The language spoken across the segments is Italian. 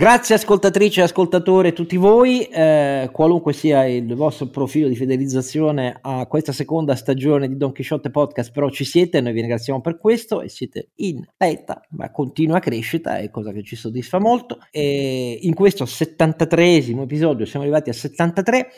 Grazie ascoltatrici e ascoltatori tutti voi, eh, qualunque sia il vostro profilo di fidelizzazione a questa seconda stagione di Don Quixote Podcast, però ci siete, noi vi ringraziamo per questo e siete in lenta, ma continua crescita, è cosa che ci soddisfa molto. E in questo 73esimo episodio siamo arrivati a 73,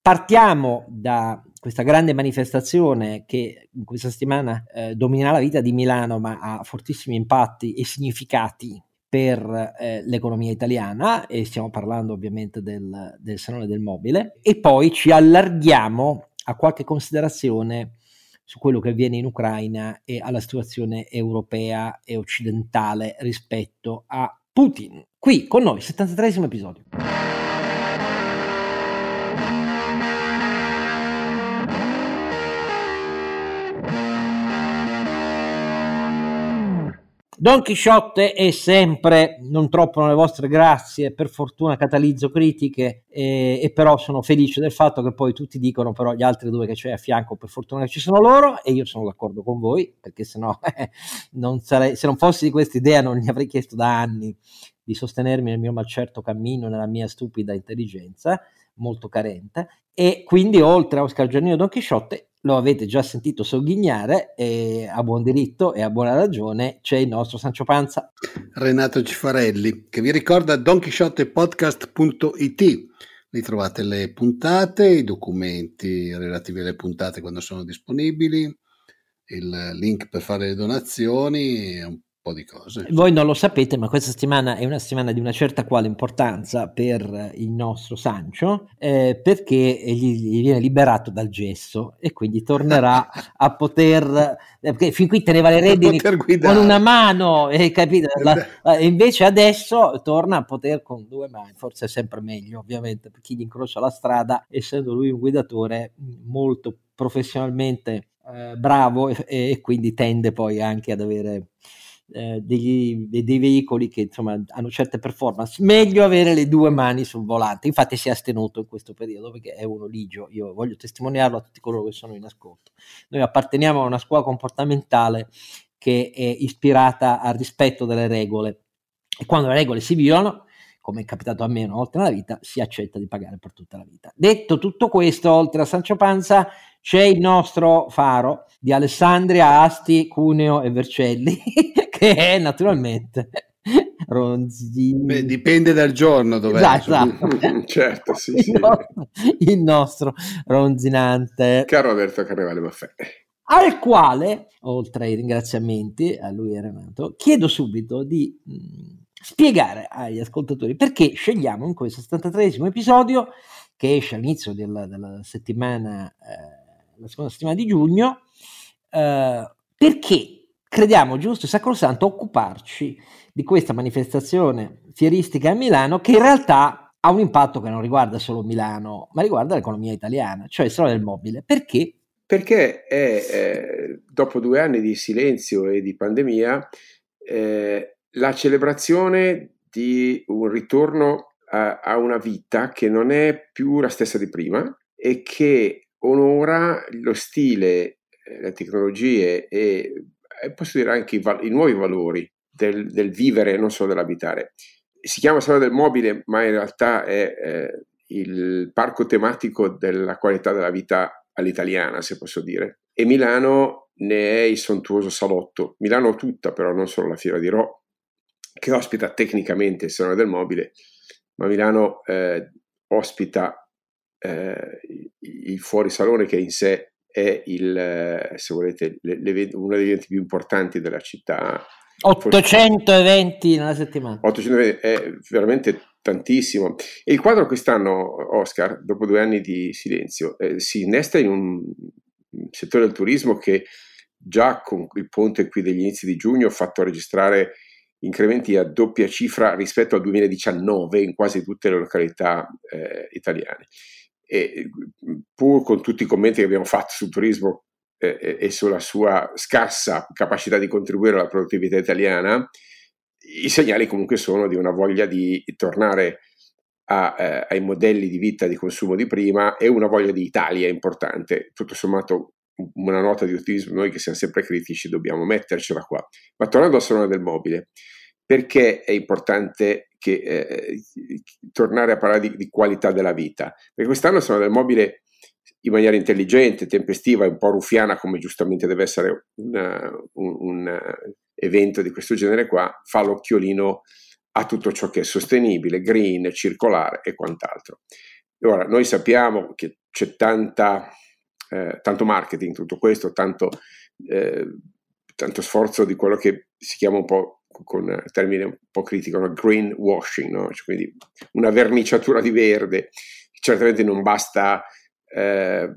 partiamo da questa grande manifestazione che in questa settimana eh, domina la vita di Milano, ma ha fortissimi impatti e significati per eh, l'economia italiana e stiamo parlando ovviamente del, del Salone del Mobile e poi ci allarghiamo a qualche considerazione su quello che avviene in Ucraina e alla situazione europea e occidentale rispetto a Putin. Qui con noi, 73 episodio. Don Chisciotte è sempre, non troppo nelle vostre grazie, per fortuna catalizzo critiche e, e, però sono felice del fatto che poi tutti dicono però gli altri due che c'è a fianco per fortuna ci sono loro e io sono d'accordo con voi perché se no eh, se non fossi di questa idea non gli avrei chiesto da anni di sostenermi nel mio malcerto cammino, nella mia stupida intelligenza molto carente. E quindi oltre a Oscar Giannino Don Chisciotte lo avete già sentito sogghignare e a buon diritto e a buona ragione c'è il nostro Sancio Panza. Renato Cifarelli, che vi ricorda donchisciottepodcast.it. Lì trovate le puntate, i documenti relativi alle puntate quando sono disponibili, il link per fare le donazioni e un po' di cose. Voi non lo sapete, ma questa settimana è una settimana di una certa quale importanza per il nostro Sancio, eh, perché gli, gli, viene liberato dal gesso e quindi tornerà a poter, eh, perché fin qui teneva le redini con una mano, eh, capito? La, la, invece adesso torna a poter con due mani, forse è sempre meglio ovviamente per chi gli incrocia la strada, essendo lui un guidatore molto professionalmente eh, bravo e, e quindi tende poi anche ad avere eh, degli, dei veicoli che insomma hanno certe performance. Meglio avere le due mani sul volante. Infatti, si è astenuto in questo periodo perché è uno ligio. Io voglio testimoniarlo a tutti coloro che sono in ascolto. Noi apparteniamo a una scuola comportamentale che è ispirata al rispetto delle regole e quando le regole si violano come è capitato a me una volta nella vita, si accetta di pagare per tutta la vita. Detto tutto questo, oltre a Sancio Panza, c'è il nostro faro di Alessandria, Asti, Cuneo e Vercelli, che è naturalmente Ronzini. Beh, dipende dal giorno dove esatto, esatto. certo, sì, il, sì. Nostro, il nostro ronzinante caro Alberto Carnevale Maffè al quale, oltre ai ringraziamenti a lui e Renato, chiedo subito di mm, spiegare agli ascoltatori perché scegliamo in questo 73 episodio, che esce all'inizio della, della settimana, eh, la seconda settimana di giugno, eh, perché crediamo giusto e sacrosanto occuparci di questa manifestazione fieristica a Milano che in realtà ha un impatto che non riguarda solo Milano, ma riguarda l'economia italiana, cioè il salone del mobile. Perché? Perché è, eh, dopo due anni di silenzio e di pandemia, eh, la celebrazione di un ritorno a, a, una vita che non è più la stessa di prima e che onora lo stile, eh, le tecnologie e, e posso dire anche i, val- i nuovi valori del, del, vivere, non solo dell'abitare. Si chiama Salone del Mobile, ma in realtà è eh, il parco tematico della qualità della vita all'italiana, se posso dire. E Milano ne è il sontuoso salotto. Milano tutta, però non solo la Fiera di Rho, che ospita tecnicamente il Salone del Mobile, ma Milano eh, ospita eh, il fuorisalone che in sé è il, eh, se volete, uno degli eventi più importanti della città. 800 eventi nella settimana. 800 eventi, è veramente tantissimo. E il quadro quest'anno, Oscar, dopo due anni di silenzio, eh, si innesta in un settore del turismo che già con il ponte qui degli inizi di giugno ha fatto registrare incrementi a doppia cifra rispetto al 2019 in quasi tutte le località eh, italiane. E, pur con tutti i commenti che abbiamo fatto sul turismo eh, e sulla sua scarsa capacità di contribuire alla produttività italiana, i segnali comunque sono di una voglia di tornare a, eh, ai modelli di vita di consumo di prima e una voglia di Italia importante. Tutto sommato una nota di ottimismo, noi che siamo sempre critici dobbiamo mettercela qua. Ma tornando al salone del mobile, perché è importante che, eh, tornare a parlare di, di, qualità della vita? Perché quest'anno sono del mobile in maniera intelligente, tempestiva, un po' ruffiana come giustamente deve essere una, un, un, evento di questo genere qua, fa l'occhiolino a tutto ciò che è sostenibile, green, circolare e quant'altro. Ora, noi sappiamo che c'è tanta, eh, tanto marketing, tutto questo, tanto, eh, tanto sforzo di quello che si chiama un po' con termine un po' critico, no? greenwashing, no? cioè, quindi una verniciatura di verde. Certamente non basta eh,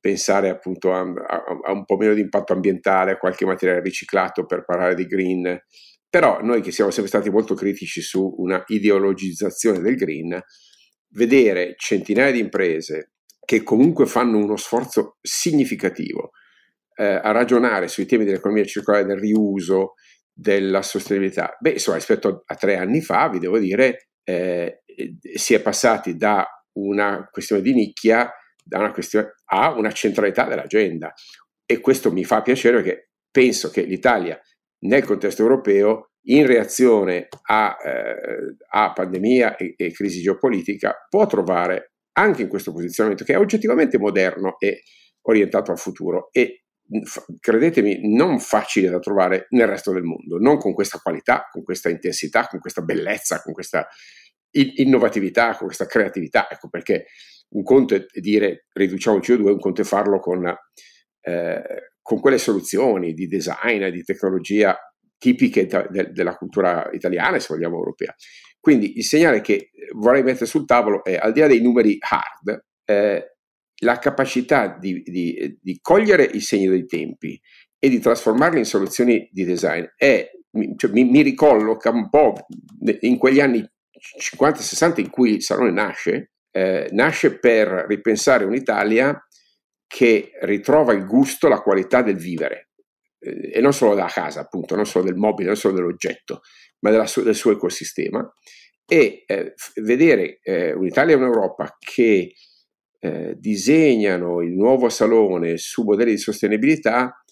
pensare appunto a, a, a, un po' meno di impatto ambientale, a qualche materiale riciclato per parlare di green, però noi che siamo sempre stati molto critici su una ideologizzazione del green, vedere centinaia di imprese che comunque fanno uno sforzo significativo eh, a ragionare sui temi dell'economia circolare, del riuso, della sostenibilità? Beh, insomma, rispetto a tre anni fa, vi devo dire, eh, si è passati da una questione di nicchia da una questione, a una centralità dell'agenda. E questo mi fa piacere perché penso che l'Italia, nel contesto europeo, in reazione a, eh, a pandemia e, e crisi geopolitica, può trovare anche in questo posizionamento che è oggettivamente moderno e orientato al futuro e credetemi, non facile da trovare nel resto del mondo, non con questa qualità, con questa intensità, con questa bellezza, con questa innovatività, con questa creatività. Ecco perché un conto è dire riduciamo il CO2, un conto è farlo con, eh, con quelle soluzioni di design e di tecnologia tipiche de, della cultura italiana e se vogliamo europea. Quindi il segnale che vorrei mettere sul tavolo è, al di là dei numeri hard, eh, la capacità di, di, di, cogliere i segni dei tempi e di trasformarli in soluzioni di design è, cioè, mi, mi, ricolloca un po' in quegli anni 50-60 in cui il Salone nasce, eh, nasce per ripensare un'Italia che ritrova il gusto, la qualità del vivere, eh, e non solo della casa, appunto, non solo del mobile, non solo dell'oggetto, ma su- del suo ecosistema, e eh, vedere eh, un'Italia e un'Europa che eh, disegnano il nuovo salone su modelli di sostenibilità,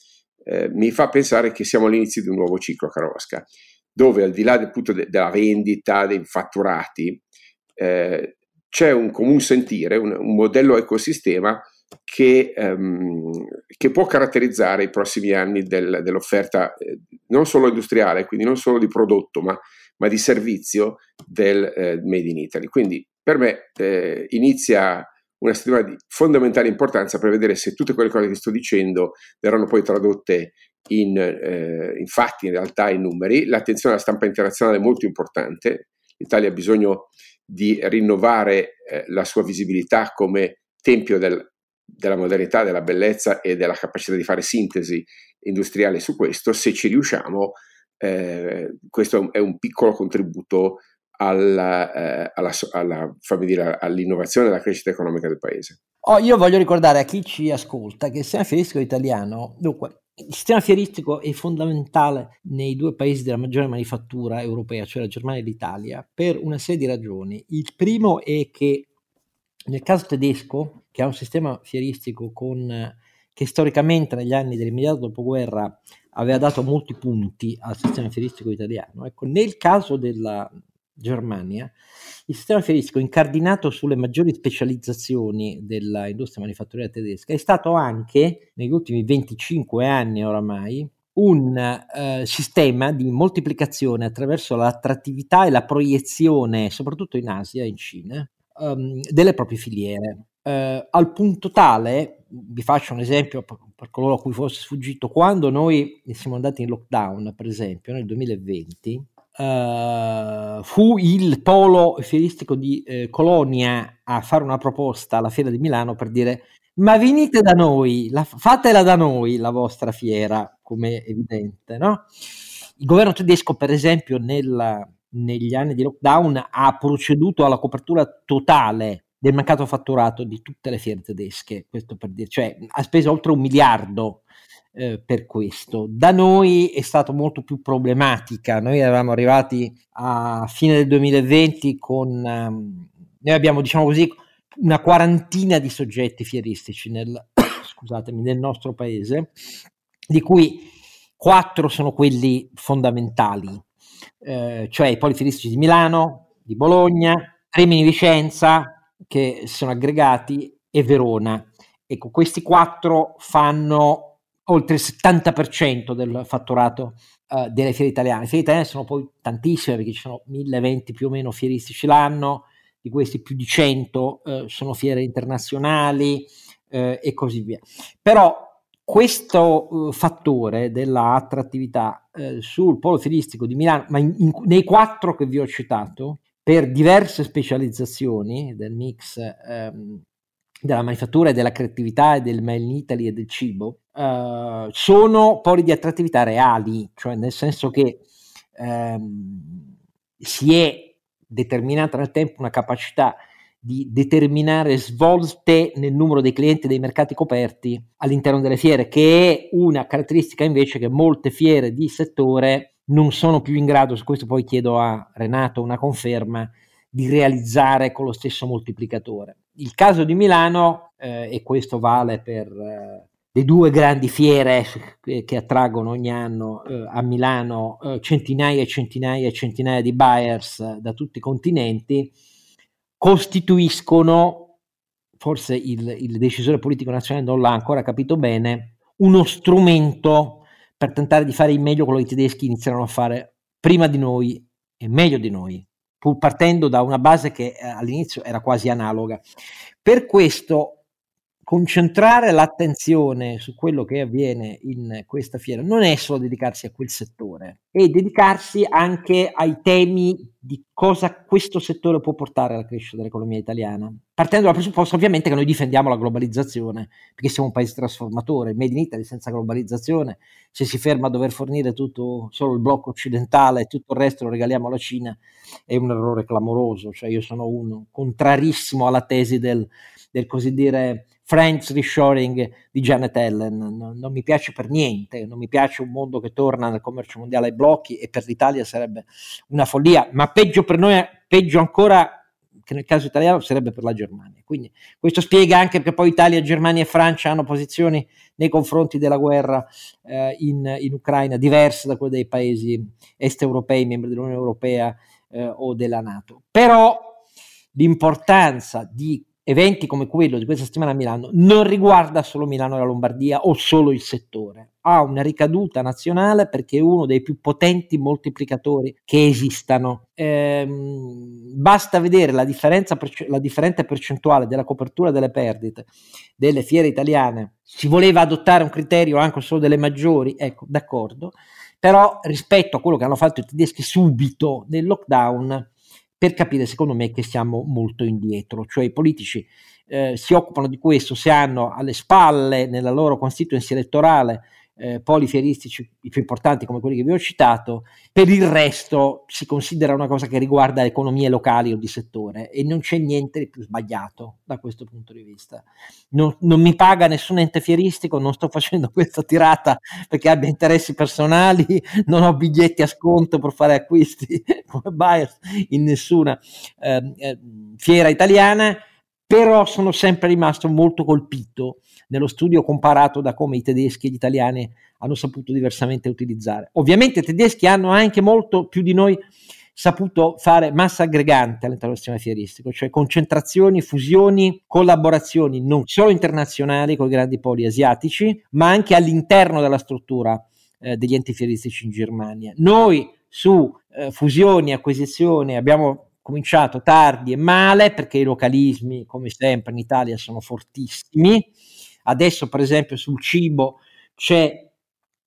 eh, mi fa pensare che siamo all'inizio di un nuovo ciclo Carosca, dove al di là del punto de- della vendita, dei fatturati, eh, c'è un comune sentire, un, un modello ecosistema che, um, che, può caratterizzare i prossimi anni del, dell'offerta eh, non solo industriale, quindi non solo di prodotto, ma, ma di servizio del eh, Made in Italy. Quindi per me eh, inizia una settimana di fondamentale importanza per vedere se tutte quelle cose che sto dicendo verranno poi tradotte in, eh, in fatti, in realtà, in numeri. L'attenzione alla stampa internazionale è molto importante. L'Italia ha bisogno di rinnovare eh, la sua visibilità come tempio del, della modernità, della bellezza e della capacità di fare sintesi industriale su questo. Se ci riusciamo, eh, questo è un piccolo contributo alla, eh, alla, alla, dire, all'innovazione e alla crescita economica del paese. Oh, io voglio ricordare a chi ci ascolta che il sistema fieristico italiano, dunque, il sistema fieristico è fondamentale nei due paesi della maggiore manifattura europea, cioè la Germania e l'Italia, per una serie di ragioni. Il primo è che nel caso tedesco, che ha un sistema fieristico con, che storicamente negli anni dell'immediato dopoguerra aveva dato molti punti al sistema fieristico italiano, ecco, nel caso della, Germania, il sistema fieristico incardinato sulle maggiori specializzazioni dell'industria manifatturiera tedesca è stato anche, negli ultimi 25 anni oramai, un eh, sistema di moltiplicazione attraverso l'attrattività e la proiezione, soprattutto in Asia e in Cina, um, delle proprie filiere. Uh, al punto tale, vi faccio un esempio per, per coloro a cui fosse sfuggito, quando noi siamo andati in lockdown, per esempio, nel 2020, Uh, fu il polo fieristico di eh, Colonia a fare una proposta alla fiera di Milano per dire ma venite da noi, la, fatela da noi la vostra fiera, come evidente, no? Il governo tedesco, per esempio, nel, negli anni di lockdown ha proceduto alla copertura totale del mancato fatturato di tutte le fiere tedesche, questo per dire, cioè ha speso oltre un miliardo eh, per questo. Da noi è stato molto più problematica. Noi eravamo arrivati a fine del 2020 con um, noi abbiamo, diciamo così, una quarantina di soggetti fieristici nel, scusatemi, nel nostro paese, di cui quattro sono quelli fondamentali. eh, cioè i poli fieristici di Milano, di Bologna, Rimini Vicenza, che sono aggregati, e Verona. Ecco, questi quattro fanno oltre il 70% del fatturato uh, delle fiere italiane. Le fiere italiane sono poi tantissime perché ci sono 1020 più o meno fieristici l'anno, di questi più di 100 uh, sono fiere internazionali uh, e così via. Però questo fattore della attrattività sul polo fieristico di Milano, ma in, in, nei quattro che vi ho citato, per diverse specializzazioni del mix ehm, della manifattura e della creatività e del Made in Italy e del cibo, uh, sono poli di attrattività reali, cioè nel senso che um, si è determinata nel tempo una capacità di determinare svolte nel numero dei clienti dei mercati coperti all'interno delle fiere, che è una caratteristica invece che molte fiere di settore non sono più in grado, su questo poi chiedo a Renato una conferma, di realizzare con lo stesso moltiplicatore. Il caso di Milano, eh, e questo vale per eh, le due grandi fiere che, che attraggono ogni anno eh, a Milano eh, centinaia e centinaia e centinaia di buyers da tutti i continenti, costituiscono, forse il, il decisore politico nazionale non l'ha ancora capito bene, uno strumento per tentare di fare il meglio quello che i tedeschi iniziarono a fare prima di noi e meglio di noi pur partendo da una base che eh, all'inizio era quasi analoga. Per questo concentrare l'attenzione su quello che avviene in questa fiera non è solo dedicarsi a quel settore, è dedicarsi anche ai temi di cosa questo settore può portare alla crescita dell'economia italiana. Partendo dal presupposto ovviamente che noi difendiamo la globalizzazione, perché siamo un paese trasformatore, Made in Italy senza globalizzazione, se si ferma a dover fornire tutto, solo il blocco occidentale e tutto il resto lo regaliamo alla Cina, è un errore clamoroso, cioè io sono uno contrarissimo alla tesi del, del così French reshoring di Janet Allen. Non, non, mi piace per niente, non mi piace un mondo che torna nel commercio mondiale ai blocchi e per l'Italia sarebbe una follia, ma peggio per noi, peggio ancora che nel caso italiano sarebbe per la Germania. Quindi questo spiega anche che poi Italia, Germania e Francia hanno posizioni nei confronti della guerra eh, in, in, Ucraina diverse da quelle dei paesi est europei, membri dell'Unione Europea eh, o della Nato. Però l'importanza di eventi come quello di questa settimana a Milano non riguarda solo Milano e la Lombardia o solo il settore, ha una ricaduta nazionale perché è uno dei più potenti moltiplicatori che esistano. Ehm, basta vedere la, differenza, la differente percentuale della copertura delle perdite delle fiere italiane. Si voleva adottare un criterio anche solo delle maggiori, ecco, d'accordo, però rispetto a quello che hanno fatto i tedeschi subito nel lockdown, per capire secondo me che siamo molto indietro, cioè i politici eh, si occupano di questo se hanno alle spalle nella loro constituency elettorale eh, polifieristici i più importanti come quelli che vi ho citato, per il resto si considera una cosa che riguarda economie locali o di settore e non c'è niente di più sbagliato da questo punto di vista. Non, non mi paga nessun ente fieristico, non sto facendo questa tirata perché abbia interessi personali, non ho biglietti a sconto per fare acquisti come buyers in nessuna eh, eh, fiera italiana, però sono sempre rimasto molto colpito nello studio comparato da come i tedeschi e gli italiani hanno saputo diversamente utilizzare. Ovviamente i tedeschi hanno anche molto più di noi saputo fare massa aggregante all'interno del sistema fieristico, cioè concentrazioni, fusioni, collaborazioni non solo internazionali con i grandi poli asiatici, ma anche all'interno della struttura eh, degli enti fieristici in Germania. Noi su eh, fusioni, acquisizioni abbiamo cominciato tardi e male perché i localismi, come sempre in Italia, sono fortissimi Adesso, per esempio, sul cibo c'è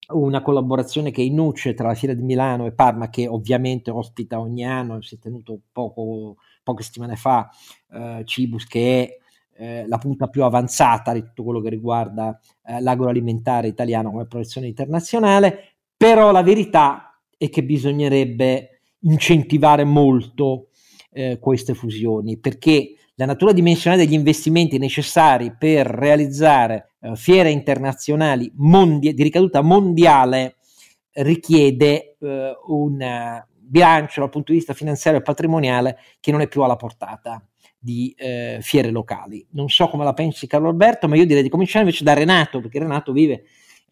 una collaborazione che è in nuce tra la Fiera di Milano e Parma, che ovviamente ospita ogni anno, si è tenuto poco, poche settimane fa, eh, Cibus, che è eh, la punta più avanzata di tutto quello che riguarda eh, l'agroalimentare italiano come protezione internazionale, però la verità è che bisognerebbe incentivare molto eh, queste fusioni, perché la natura dimensionale degli investimenti necessari per realizzare eh, fiere internazionali mondi- di ricaduta mondiale richiede eh, un bilancio dal punto di vista finanziario e patrimoniale che non è più alla portata di eh, fiere locali. Non so come la pensi Carlo Alberto, ma io direi di cominciare invece da Renato, perché Renato vive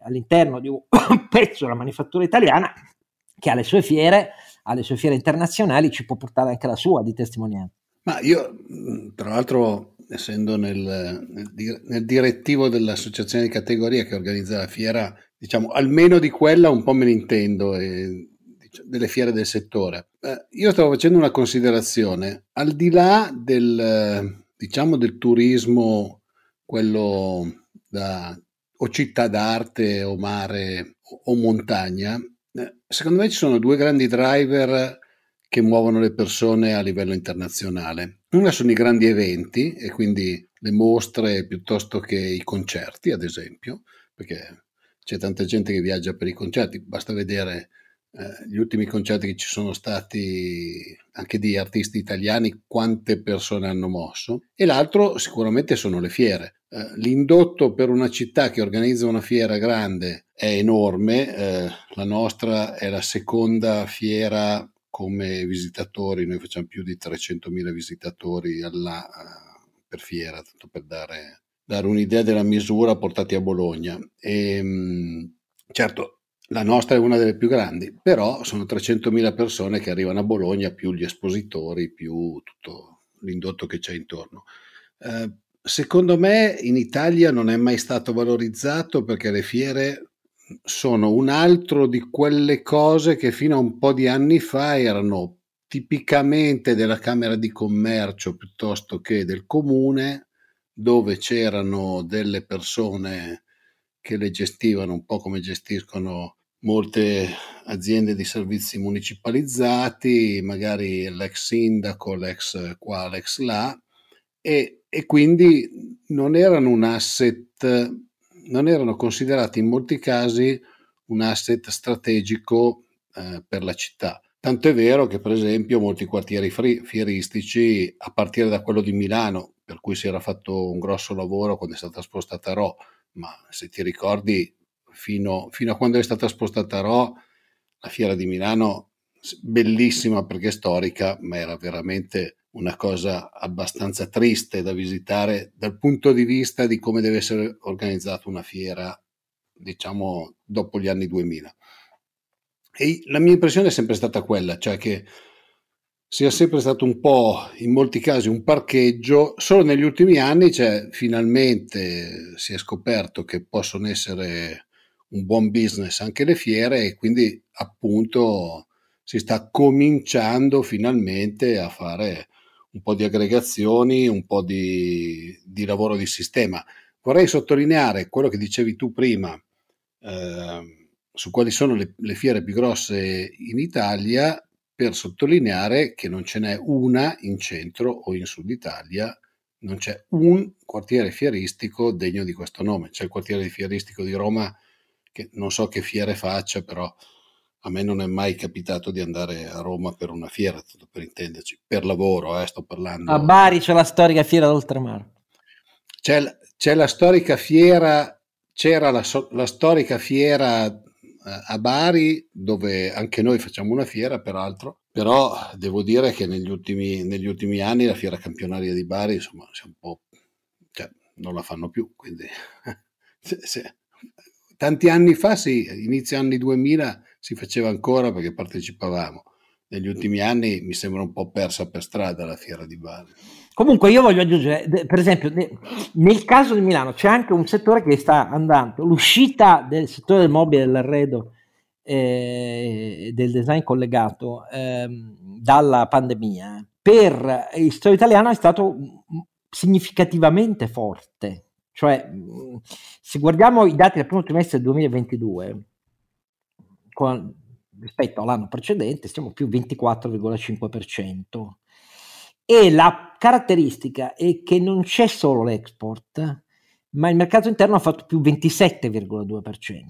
all'interno di un pezzo della manifattura italiana che ha le sue fiere alle sue fiere internazionali, ci può portare anche la sua di testimonianza. Ma io, tra l'altro, essendo nel, nel, direttivo dell'associazione di categoria che organizza la fiera, diciamo, almeno di quella un po' me ne intendo, e, delle fiere del settore. Eh, io stavo facendo una considerazione, al di là del, diciamo, del turismo, quello da o città d'arte o mare o montagna, eh, secondo me ci sono due grandi driver che muovono le persone a livello internazionale. Una sono i grandi eventi e quindi le mostre piuttosto che i concerti, ad esempio, perché c'è tanta gente che viaggia per i concerti, basta vedere eh, gli ultimi concerti che ci sono stati anche di artisti italiani, quante persone hanno mosso, e l'altro sicuramente sono le fiere. Eh, l'indotto per una città che organizza una fiera grande è enorme, eh, la nostra è la seconda fiera come visitatori, noi facciamo più di 300.000 visitatori alla, per fiera, tanto per dare, dare, un'idea della misura portati a Bologna. E, ehm, certo, la nostra è una delle più grandi, però sono 300.000 persone che arrivano a Bologna, più gli espositori, più tutto l'indotto che c'è intorno. Eh, secondo me in Italia non è mai stato valorizzato perché le fiere sono un altro di quelle cose che fino a un po' di anni fa erano tipicamente della Camera di Commercio piuttosto che del comune, dove c'erano delle persone che le gestivano un po' come gestiscono molte aziende di servizi municipalizzati, magari l'ex sindaco, l'ex qua, l'ex là, e, e quindi non erano un asset, non erano considerati in molti casi un asset strategico eh, per la città. Tanto è vero che, per esempio, molti quartieri fieristici, a partire da quello di Milano, per cui si era fatto un grosso lavoro quando è stata spostata Ro, ma se ti ricordi, fino, fino a quando è stata spostata Ro, la fiera di Milano, bellissima perché storica, ma era veramente una cosa abbastanza triste da visitare dal punto di vista di come deve essere organizzata una fiera, diciamo, dopo gli anni 2000. E la mia impressione è sempre stata quella, cioè che sia sempre stato un po', in molti casi, un parcheggio. Solo negli ultimi anni, cioè, finalmente si è scoperto che possono essere un buon business anche le fiere e quindi appunto si sta cominciando finalmente a fare un po' di aggregazioni, un po' di, di lavoro di sistema. Vorrei sottolineare quello che dicevi tu prima eh, su quali sono le, le fiere più grosse in Italia per sottolineare che non ce n'è una in centro o in sud Italia, non c'è un quartiere fieristico degno di questo nome. C'è il quartiere fieristico di Roma che non so che fiere faccia, però a me non è mai capitato di andare a Roma per una fiera, tutto per intenderci, per lavoro, eh, sto parlando. A Bari c'è la storica fiera d'oltremare. C'è, c'è la storica fiera, c'era la, la storica fiera a Bari, dove anche noi facciamo una fiera, peraltro, però devo dire che negli ultimi, negli ultimi anni la fiera campionaria di Bari, insomma, cioè, non la fanno più, quindi se, se, tanti anni fa, sì, inizio anni 2000 si faceva ancora perché partecipavamo. Negli ultimi anni mi sembra un po' persa per strada la fiera di Bari. Comunque io voglio aggiungere, per esempio, nel caso di Milano c'è anche un settore che sta andando, l'uscita del settore del mobile e dell'arredo eh, del design collegato eh, dalla pandemia per il settore italiano è stato significativamente forte. Cioè, se guardiamo i dati del primo trimestre del 2022, con, rispetto all'anno precedente, siamo più 24,5%. E la caratteristica è che non c'è solo l'export, ma il mercato interno ha fatto più 27,2%,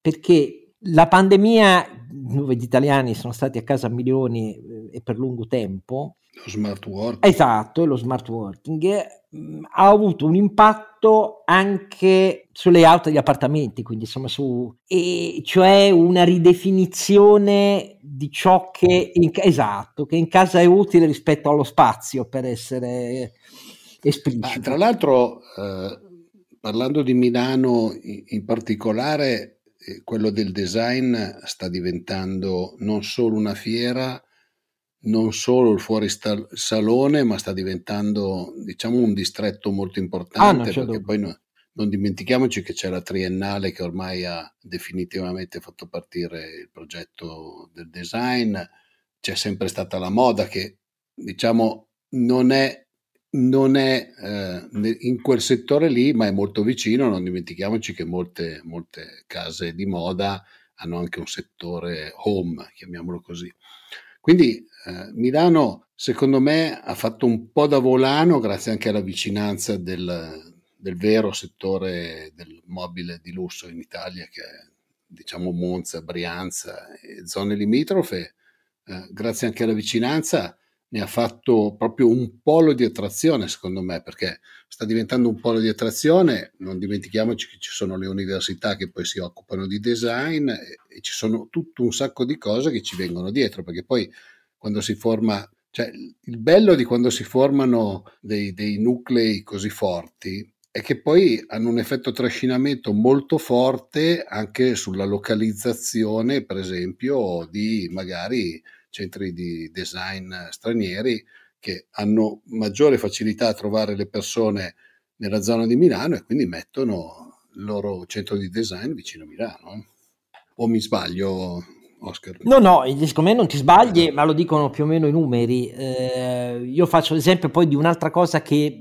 perché la pandemia, dove gli italiani sono stati a casa milioni eh, e per lungo tempo, lo smart working. Esatto, lo smart working mh, ha avuto un impatto anche sulle auto degli appartamenti, quindi insomma su, e cioè una ridefinizione di ciò che in, esatto, che in casa è utile rispetto allo spazio per essere esplicito. Ma, tra l'altro, eh, parlando di Milano in, in particolare, eh, quello del design sta diventando non solo una fiera, non solo il fuorisalone, ma sta diventando diciamo un distretto molto importante ah, perché poi no, non dimentichiamoci che c'è la triennale che ormai ha definitivamente fatto partire il progetto del design, c'è sempre stata la moda che diciamo non è, non è eh, in quel settore lì, ma è molto vicino, non dimentichiamoci che molte, molte case di moda hanno anche un settore home, chiamiamolo così. Quindi eh, Milano, secondo me, ha fatto un po' da volano grazie anche alla vicinanza del, del vero settore del mobile di lusso in Italia, che è diciamo Monza, Brianza e zone limitrofe, eh, grazie anche alla vicinanza, ne ha fatto proprio un polo di attrazione, secondo me, perché sta diventando un polo di attrazione. Non dimentichiamoci che ci sono le università che poi si occupano di design e, e ci sono tutto un sacco di cose che ci vengono dietro, perché poi quando si forma, cioè il bello di quando si formano dei, dei nuclei così forti è che poi hanno un effetto trascinamento molto forte anche sulla localizzazione, per esempio, di magari centri di design stranieri che hanno maggiore facilità a trovare le persone nella zona di Milano e quindi mettono il loro centro di design vicino a Milano. O mi sbaglio, Oscar? No, no, secondo me non ti sbagli, ma lo dicono più o meno i numeri. Eh, io faccio l'esempio poi di un'altra cosa che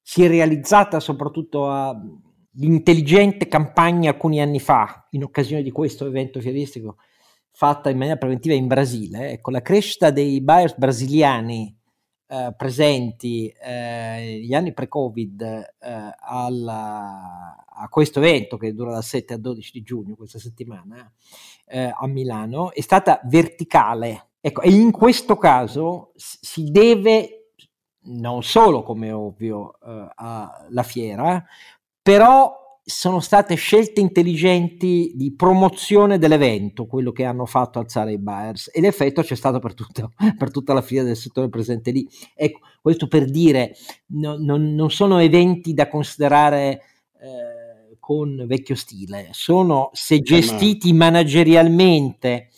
si è realizzata soprattutto all'intelligente campagna alcuni anni fa, in occasione di questo evento fieristico, fatta in maniera preventiva in Brasile. Ecco, la crescita dei buyers brasiliani eh, presenti eh, negli anni pre-Covid eh, alla, a questo evento che dura dal 7 al 12 di giugno, questa settimana, eh, a Milano, è stata verticale. Ecco, e in questo caso si deve non solo come ovvio eh, alla fiera, però sono state scelte intelligenti di promozione dell'evento, quello che hanno fatto alzare i buyers e l'effetto c'è stato per, tutto, per tutta la fila del settore presente lì. Ecco, questo per dire, no, non, non, sono eventi da considerare eh, con vecchio stile, sono se gestiti managerialmente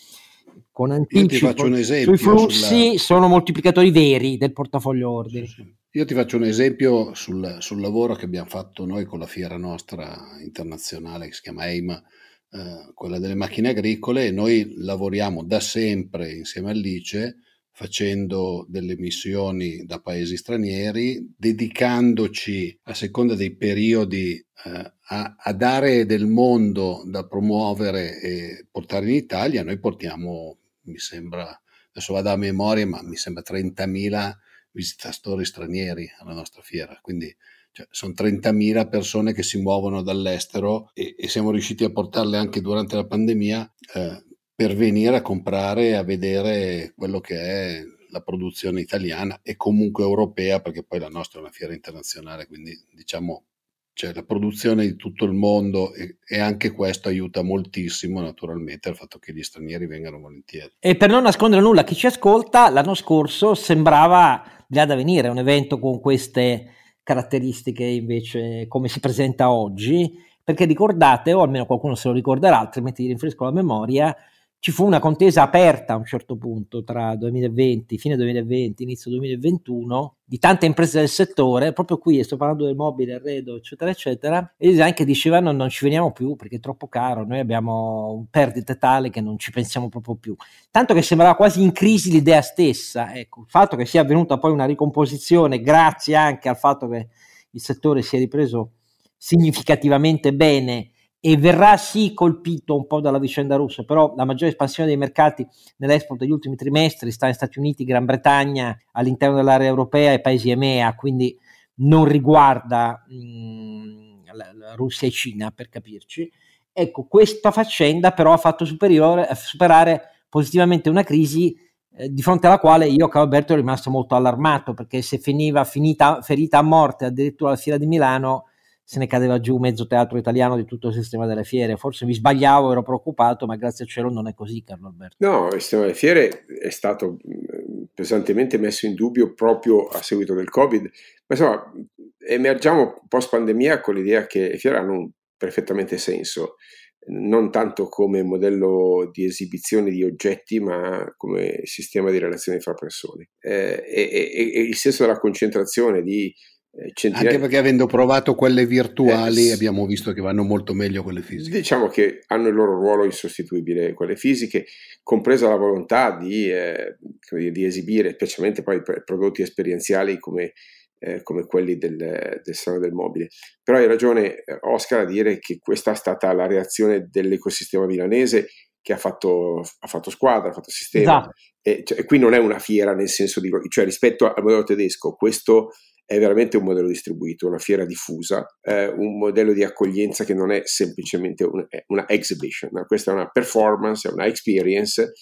con anticipo sui flussi sulla... sono moltiplicatori veri del portafoglio ordini. Sì, sì. Io ti faccio un esempio sul, sul, lavoro che abbiamo fatto noi con la fiera nostra internazionale che si chiama EIM, eh, quella delle macchine agricole, noi lavoriamo da sempre insieme all'ICE facendo delle missioni da paesi stranieri, dedicandoci a seconda dei periodi eh, a, a, dare del mondo da promuovere e portare in Italia. Noi portiamo mi sembra, adesso vado a memoria, ma mi sembra 30.000 visitatori stranieri alla nostra fiera, quindi cioè, sono 30.000 persone che si muovono dall'estero e, e, siamo riusciti a portarle anche durante la pandemia eh, per venire a comprare e a vedere quello che è la produzione italiana e comunque europea, perché poi la nostra è una fiera internazionale, quindi diciamo cioè la produzione di tutto il mondo e, e, anche questo aiuta moltissimo naturalmente al fatto che gli stranieri vengano volentieri. E per non nascondere nulla chi ci ascolta, l'anno scorso sembrava già da venire un evento con queste caratteristiche invece come si presenta oggi, perché ricordate, o almeno qualcuno se lo ricorderà, altrimenti rinfresco la memoria, ci fu una contesa aperta a un certo punto tra 2020, fine 2020, inizio 2021, di tante imprese del settore, proprio qui sto parlando del mobile, arredo, eccetera, eccetera, e design che dicevano non ci veniamo più perché è troppo caro, noi abbiamo perdite tale che non ci pensiamo proprio più. Tanto che sembrava quasi in crisi l'idea stessa, ecco, il fatto che sia avvenuta poi una ricomposizione grazie anche al fatto che il settore si è ripreso significativamente bene e verrà sì colpito un po' dalla vicenda russa, però la maggiore espansione dei mercati nell'export degli ultimi trimestri sta in Stati Uniti, Gran Bretagna, all'interno dell'area europea e paesi EMEA, quindi non riguarda mh, la, la Russia e Cina per capirci. Ecco, questa faccenda però ha fatto superare positivamente una crisi eh, di fronte alla quale io, caro Alberto, ero rimasto molto allarmato perché se finiva finita, ferita a morte addirittura la fiera di Milano se ne cadeva giù mezzo teatro italiano di tutto il sistema delle fiere. Forse mi sbagliavo, ero preoccupato, ma grazie al cielo non è così, Carlo Alberto. No, il sistema delle fiere è stato pesantemente messo in dubbio proprio a seguito del Covid, ma insomma emergiamo post pandemia con l'idea che le fiere hanno perfettamente senso. non tanto come modello di esibizione di oggetti, ma come sistema di relazioni fra persone. Eh, e, e, e, il senso della concentrazione di centinaia... Anche perché avendo provato quelle virtuali eh, abbiamo visto che vanno molto meglio quelle fisiche. Diciamo che hanno il loro ruolo insostituibile quelle fisiche, compresa la volontà di, eh, di esibire, specialmente poi prodotti esperienziali come eh, come quelli del, del Salone del Mobile. Però hai ragione eh, Oscar a dire che questa è stata la reazione dell'ecosistema milanese che ha fatto, ha fatto squadra, ha fatto sistema. Esatto. E, cioè, qui non è una fiera nel senso di... cioè rispetto al modello tedesco, questo è veramente un modello distribuito, una fiera diffusa, eh, un modello di accoglienza che non è semplicemente un, una exhibition, no? questa è una performance, è una experience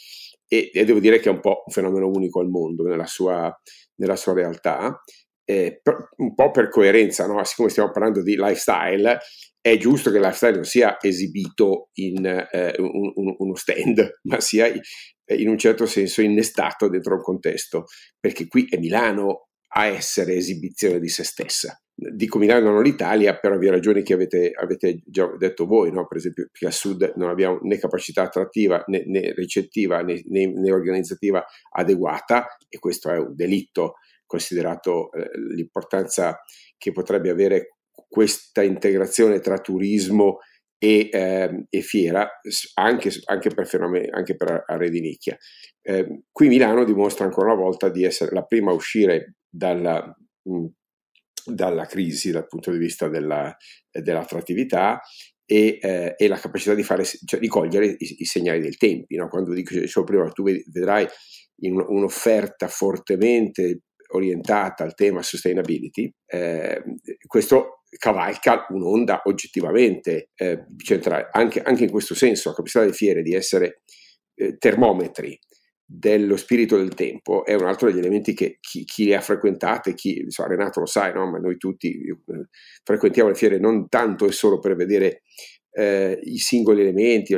e, e, devo dire che è un po' un fenomeno unico al mondo nella sua, nella sua realtà eh, per, un po' per coerenza, no? siccome stiamo parlando di lifestyle, è giusto che il lifestyle non sia esibito in eh, un, un, uno stand, ma sia in un certo senso innestato dentro un contesto, perché qui è Milano a essere esibizione di se stessa. Dico Milano non l'Italia per ovvie ragioni che avete, avete già detto voi, no? per esempio qui a sud non abbiamo né capacità attrattiva né, né ricettiva né, né, né organizzativa adeguata e questo è un delitto considerato eh, l'importanza che potrebbe avere questa integrazione tra turismo e, eh, e fiera, anche, anche, per fenomeni, anche per aree di nicchia. Eh, qui Milano dimostra ancora una volta di essere la prima a uscire dalla, mm, dalla crisi dal punto di vista della, dell'attrattività e, eh, e, la capacità di, fare, cioè di cogliere i, i, segnali del tempo. No? Quando dicevo prima, tu vedrai in un'offerta fortemente orientata al tema sustainability, eh, questo cavalca un'onda oggettivamente eh, centrale. Anche, anche, in questo senso, la capacità delle fiere di essere eh, termometri dello spirito del tempo è un altro degli elementi che chi, chi ha frequentate, chi, so, Renato lo sai, no? ma noi tutti eh, frequentiamo le fiere non tanto e solo per vedere eh, i singoli elementi,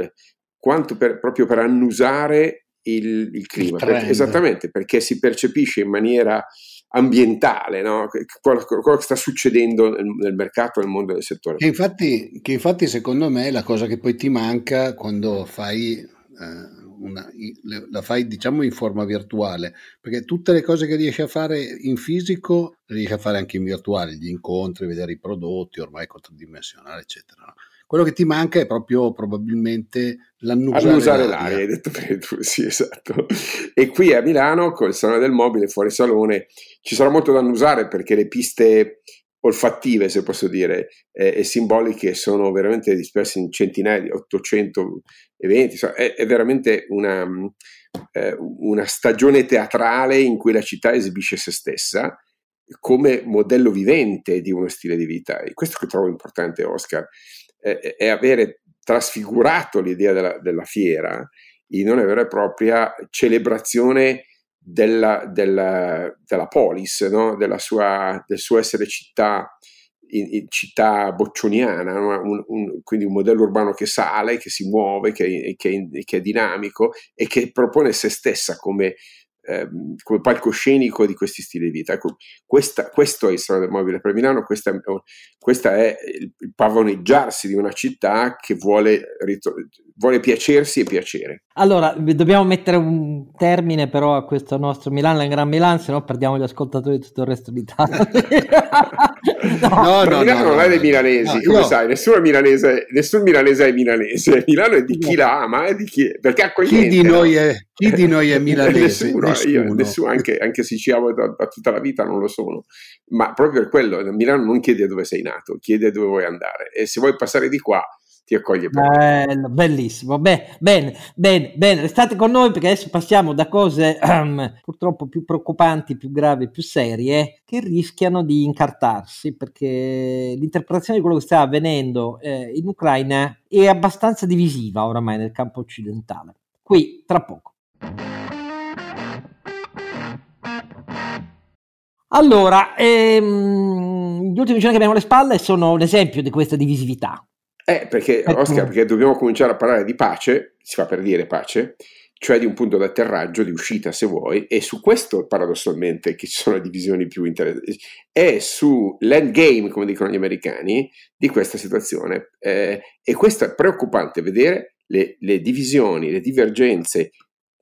quanto per, proprio per annusare il, il clima. Il perché, esattamente, perché si percepisce in maniera ambientale no? quello, quello, che sta succedendo nel, nel, mercato, nel mondo del settore. Che infatti, che infatti, secondo me, è la cosa che poi ti manca quando fai. Eh, una, la fai diciamo in forma virtuale perché tutte le cose che riesci a fare in fisico le riesci a fare anche in virtuale gli incontri, vedere i prodotti ormai contraddimensionali eccetera no? Quello che ti manca è proprio probabilmente l'annusare, annusare l'aria. l'aria. Hai detto bene tu, sì, esatto. E qui a Milano, col Salone del Mobile, fuori salone, ci sarà molto da annusare perché le piste olfattive, se posso dire, eh, e simboliche sono veramente disperse in centinaia di 800 eventi. È, è veramente una, eh, una stagione teatrale in cui la città esibisce se stessa come modello vivente di uno stile di vita. E questo che trovo importante, Oscar è, è avere trasfigurato l'idea della, della, fiera in una vera e propria celebrazione della, della, della polis, no? della sua, del suo essere città, in, in città boccioniana, no? un, un, quindi un modello urbano che sale, che si muove, che, che, che, è dinamico e che propone se stessa come ehm, come palcoscenico di questi stili di vita. Ecco, questa, questo è il Salone del Mobile per Milano, questa, questa è il, il, pavoneggiarsi di una città che vuole, vuole piacersi e piacere. Allora, dobbiamo mettere un termine però a questo nostro Milano in Gran Milano, se no perdiamo gli ascoltatori di tutto il resto d'Italia. no, no, no, Milano no, non è dei milanesi, no, come sai, nessuno milanese, nessun milanese è milanese, Milano è di chi la ama, è di chi, perché accogliente. Chi di noi è, chi di noi è milanese? nessuno, nessuno. Io, nessuno. anche, anche se ci amo da, da, tutta la vita non lo sono, ma proprio per quello Milano non chiede dove sei nato, chiede dove vuoi andare. E se vuoi passare di qua ti accoglie Bello, bellissimo, Beh, bene, bene, bene, restate con noi perché adesso passiamo da cose um, purtroppo più preoccupanti, più gravi, più serie, che rischiano di incartarsi perché l'interpretazione di quello che sta avvenendo eh, in Ucraina è abbastanza divisiva oramai nel campo occidentale. Qui, tra poco. Allora, ehm, gli ultimi giorni che abbiamo alle spalle sono un esempio di questa divisività. Eh, perché, Oscar, perché dobbiamo cominciare a parlare di pace, si fa per dire pace, cioè di un punto d'atterraggio, di uscita se vuoi, e su questo paradossalmente che ci sono le divisioni più interessanti, è sull'endgame, come dicono gli americani, di questa situazione. Eh, e questo è preoccupante vedere le, le divisioni, le divergenze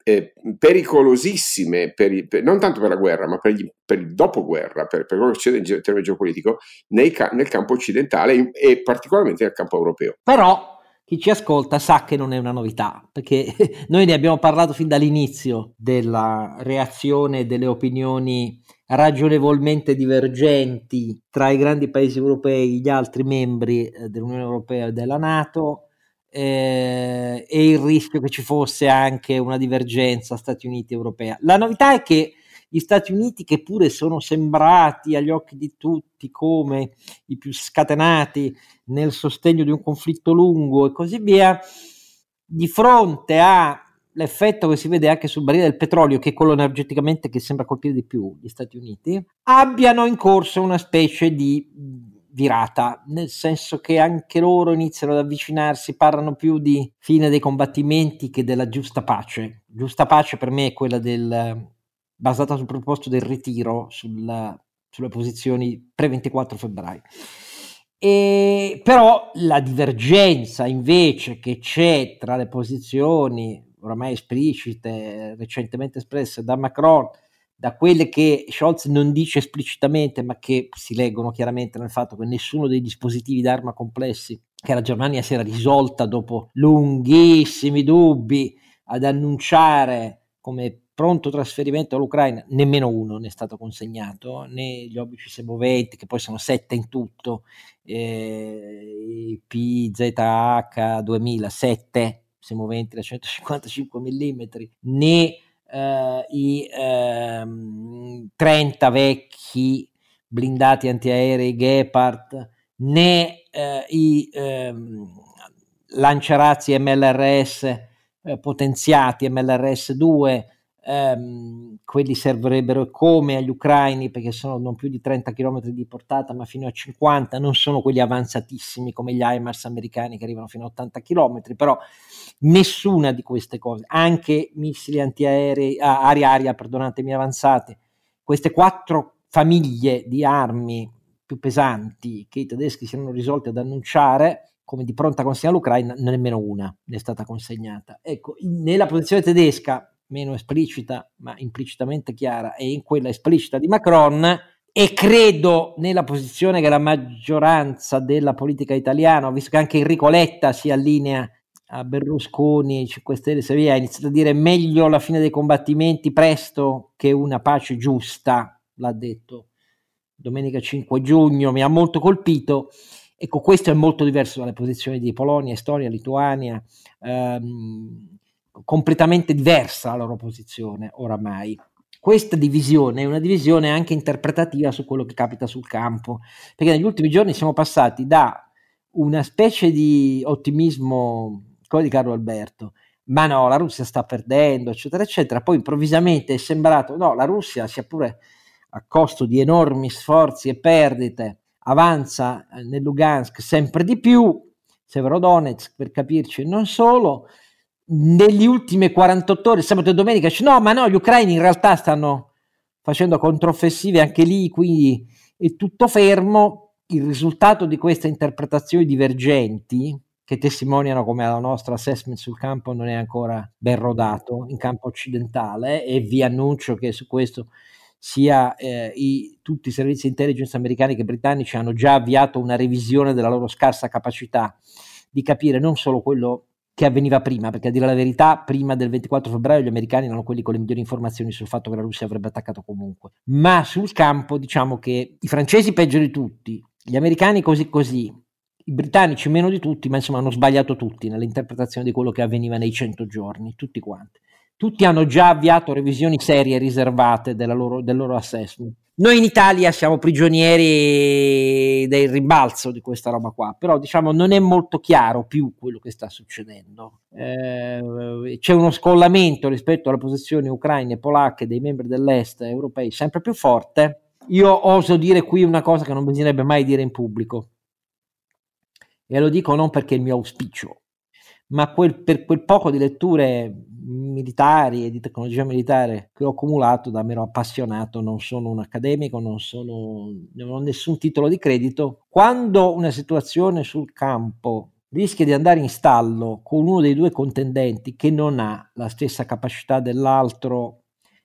eh, pericolosissime, per, per, non tanto per la guerra, ma per, gli, per il dopoguerra, per, per quello che succede in termini geopolitico, nei, nel campo occidentale e particolarmente nel campo europeo. Però chi ci ascolta sa che non è una novità, perché noi ne abbiamo parlato fin dall'inizio della reazione delle opinioni ragionevolmente divergenti tra i grandi paesi europei, gli altri membri eh, dell'Unione Europea e della Nato, eh, e il rischio che ci fosse anche una divergenza Stati Uniti-Europea. La novità è che gli Stati Uniti, che pure sono sembrati agli occhi di tutti come i più scatenati nel sostegno di un conflitto lungo e così via, di fronte all'effetto che si vede anche sul barile del petrolio, che è quello energeticamente che sembra colpire di più gli Stati Uniti, abbiano in corso una specie di virata, nel senso che anche loro iniziano ad avvicinarsi, parlano più di fine dei combattimenti che della giusta pace. Giusta pace per me è quella del basata sul presupposto del ritiro sulla, sulle posizioni pre-24 febbraio. E, però la divergenza invece che c'è tra le posizioni oramai esplicite, recentemente espresse da Macron, da quelle che Scholz non dice esplicitamente, ma che si leggono chiaramente nel fatto che nessuno dei dispositivi d'arma complessi che la Germania si era risolta dopo lunghissimi dubbi ad annunciare come pronto trasferimento all'Ucraina, nemmeno uno ne è stato consegnato, né gli obici semoventi, che poi sono sette in tutto, eh, PZH 2000, sette semoventi da 155 mm, né eh, i ehm, 30 vecchi blindati antiaerei Gepard, né eh, i ehm, lanciarazzi MLRS eh, potenziati MLRS 2 ehm, quelli servirebbero come agli ucraini perché sono non più di 30 km di portata ma fino a 50, non sono quelli avanzatissimi come gli HIMARS americani che arrivano fino a 80 km, però nessuna di queste cose, anche missili antiaerei, ah, aria-aria, perdonatemi, avanzate, queste quattro famiglie di armi più pesanti che i tedeschi si erano risolti ad annunciare come di pronta consegna all'Ucraina, nemmeno una è stata consegnata. Ecco, nella posizione tedesca meno esplicita ma implicitamente chiara e in quella esplicita di Macron e credo nella posizione che la maggioranza della politica italiana, visto che anche Enrico Letta si allinea a Berlusconi, 5 Stelle, se via, ha iniziato a dire meglio la fine dei combattimenti presto che una pace giusta, l'ha detto domenica 5 giugno, mi ha molto colpito. Ecco, questo è molto diverso dalle posizioni di Polonia, Estonia, Lituania, ehm, completamente diversa la loro posizione oramai. Questa divisione è una divisione anche interpretativa su quello che capita sul campo, perché negli ultimi giorni siamo passati da una specie di ottimismo, come di Carlo Alberto, ma no, la Russia sta perdendo, eccetera, eccetera. Poi improvvisamente è sembrato, no, la Russia, sia pure a costo di enormi sforzi e perdite, avanza nel Lugansk sempre di più, Severodonetsk per capirci, non solo, negli ultimi 48 ore, sabato e domenica, dice, no, ma no, gli ucraini in realtà stanno facendo controffensive anche lì, quindi è tutto fermo. Il risultato di queste interpretazioni divergenti, che testimoniano come la nostra assessment sul campo non è ancora ben rodato in campo occidentale, e vi annuncio che su questo sia eh, i, tutti i servizi intelligence americani che britannici hanno già avviato una revisione della loro scarsa capacità di capire non solo quello che avveniva prima, perché a dire la verità, prima del 24 febbraio gli americani erano quelli con le migliori informazioni sul fatto che la Russia avrebbe attaccato comunque. Ma sul campo diciamo che i francesi peggio di tutti, gli americani così così, i britannici meno di tutti, ma insomma hanno sbagliato tutti nell'interpretazione di quello che avveniva nei 100 giorni, tutti quanti. Tutti hanno già avviato revisioni serie riservate loro, del loro assessment. Noi in Italia siamo prigionieri del rimbalzo di questa roba qua, però diciamo non è molto chiaro più quello che sta succedendo. Eh, c'è uno scollamento rispetto alle posizioni ucraine e polacche dei membri dell'Est europei sempre più forte. Io oso dire qui una cosa che non bisognerebbe mai dire in pubblico, e lo dico non perché è il mio auspicio, ma quel, per quel poco di letture militari e di tecnologia militare che ho accumulato da mero appassionato, non sono un accademico, non, sono, non ho nessun titolo di credito. Quando una situazione sul campo rischia di andare in stallo con uno dei due contendenti che non ha la stessa capacità dell'altro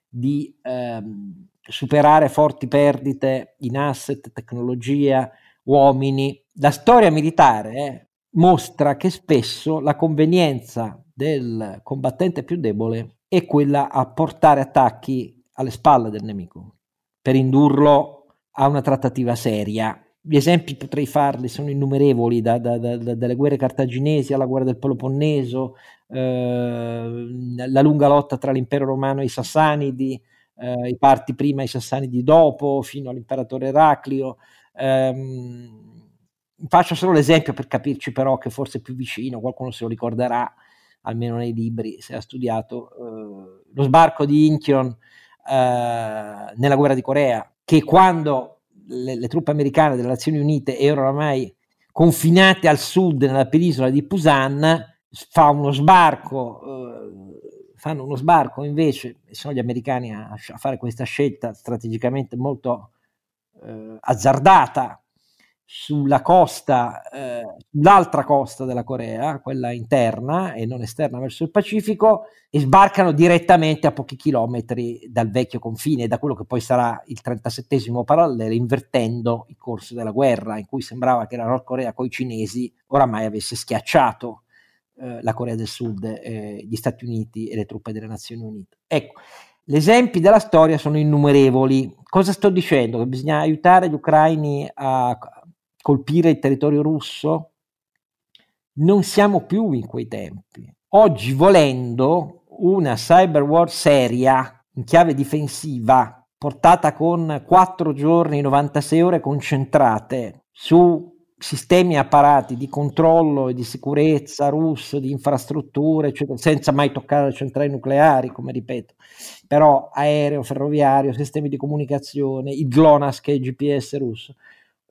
di ehm, superare forti perdite in asset, tecnologia, uomini. La storia militare eh, mostra che spesso la convenienza del combattente più debole è quella a portare attacchi alle spalle del nemico per indurlo a una trattativa seria. Gli esempi potrei farli, sono innumerevoli, da, da, da, dalle guerre cartaginesi alla guerra del Peloponneso, eh, la lunga lotta tra l'impero romano e i Sassanidi, eh, i parti prima e i Sassanidi dopo, fino all'imperatore Eraclio. Eh, faccio solo l'esempio per capirci però che forse è più vicino, qualcuno se lo ricorderà, almeno nei libri, se ha studiato, eh, lo sbarco di Incheon eh, nella guerra di Corea, che quando le, le, truppe americane delle Nazioni Unite erano ormai confinate al sud nella penisola di Pusan, fa uno sbarco, eh, fanno uno sbarco invece, sono gli americani a, a fare questa scelta strategicamente molto eh, azzardata, sulla costa, eh, l'altra costa della Corea, quella interna e non esterna verso il Pacifico, e sbarcano direttamente a pochi chilometri dal vecchio confine, da quello che poi sarà il 37 parallelo, invertendo il corso della guerra, in cui sembrava che la Nord Corea con i cinesi oramai avesse schiacciato eh, la Corea del Sud, eh, gli Stati Uniti e le truppe delle Nazioni Unite. Ecco, gli esempi della storia sono innumerevoli. Cosa sto dicendo? Che bisogna aiutare gli ucraini a colpire il territorio russo, non siamo più in quei tempi. Oggi, volendo una cyber war seria in chiave difensiva, portata con 4 giorni, 96 ore concentrate su sistemi e apparati di controllo e di sicurezza russo, di infrastrutture, eccetera, senza mai toccare le centrali nucleari, come ripeto, però aereo, ferroviario, sistemi di comunicazione, il GLONASS che è il GPS russo,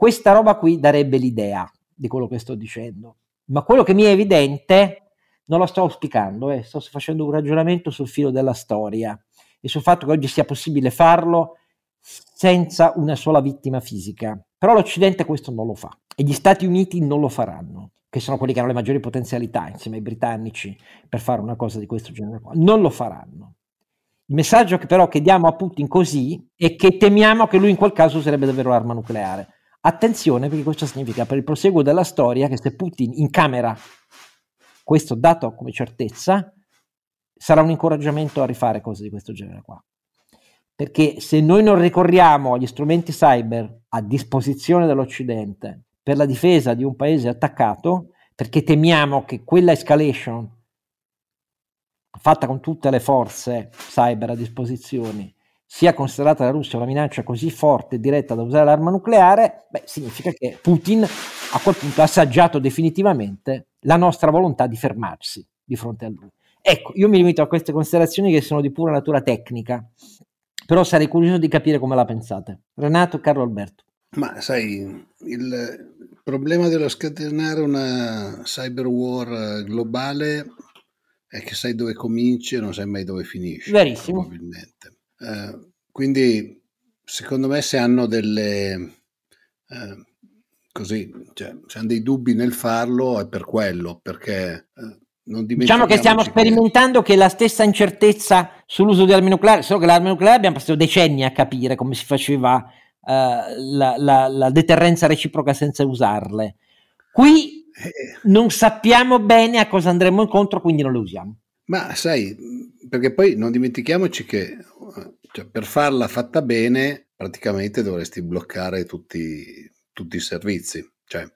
questa roba qui darebbe l'idea di quello che sto dicendo, ma quello che mi è evidente non lo sto auspicando, eh, sto facendo un ragionamento sul filo della storia e sul fatto che oggi sia possibile farlo senza una sola vittima fisica. Però l'Occidente questo non lo fa e gli Stati Uniti non lo faranno, che sono quelli che hanno le maggiori potenzialità insieme ai britannici per fare una cosa di questo genere. Non lo faranno. Il messaggio che però che diamo a Putin così è che temiamo che lui in quel caso userebbe davvero l'arma nucleare. Attenzione perché questo significa per il proseguo della storia che se Putin incamera questo dato come certezza, sarà un incoraggiamento a rifare cose di questo genere qua. Perché se noi non ricorriamo agli strumenti cyber a disposizione dell'Occidente per la difesa di un paese attaccato, perché temiamo che quella escalation fatta con tutte le forze cyber a disposizione sia considerata la Russia una minaccia così forte e diretta da usare l'arma nucleare, beh, significa che Putin a quel punto ha assaggiato definitivamente la nostra volontà di fermarsi di fronte a lui. Ecco, io mi limito a queste considerazioni che sono di pura natura tecnica, però sarei curioso di capire come la pensate. Renato e Carlo Alberto. Ma sai, il problema dello scatenare una cyber war globale è che sai dove cominci e non sai mai dove finisce. Verissimo. Probabilmente. Eh, quindi secondo me se hanno delle eh, così, cioè, se hanno dei dubbi nel farlo è per quello, perché eh, non diciamo che stiamo sperimentando che... la stessa incertezza sull'uso di armi nucleari, solo che l'arma nucleare abbiamo passato decenni a capire come si faceva Uh, la, la, la, deterrenza reciproca senza usarle. Qui eh. non sappiamo bene a cosa andremo incontro, quindi non le usiamo. Ma sai, perché poi non dimentichiamoci che cioè, per farla fatta bene praticamente dovresti bloccare tutti, tutti i servizi. Cioè,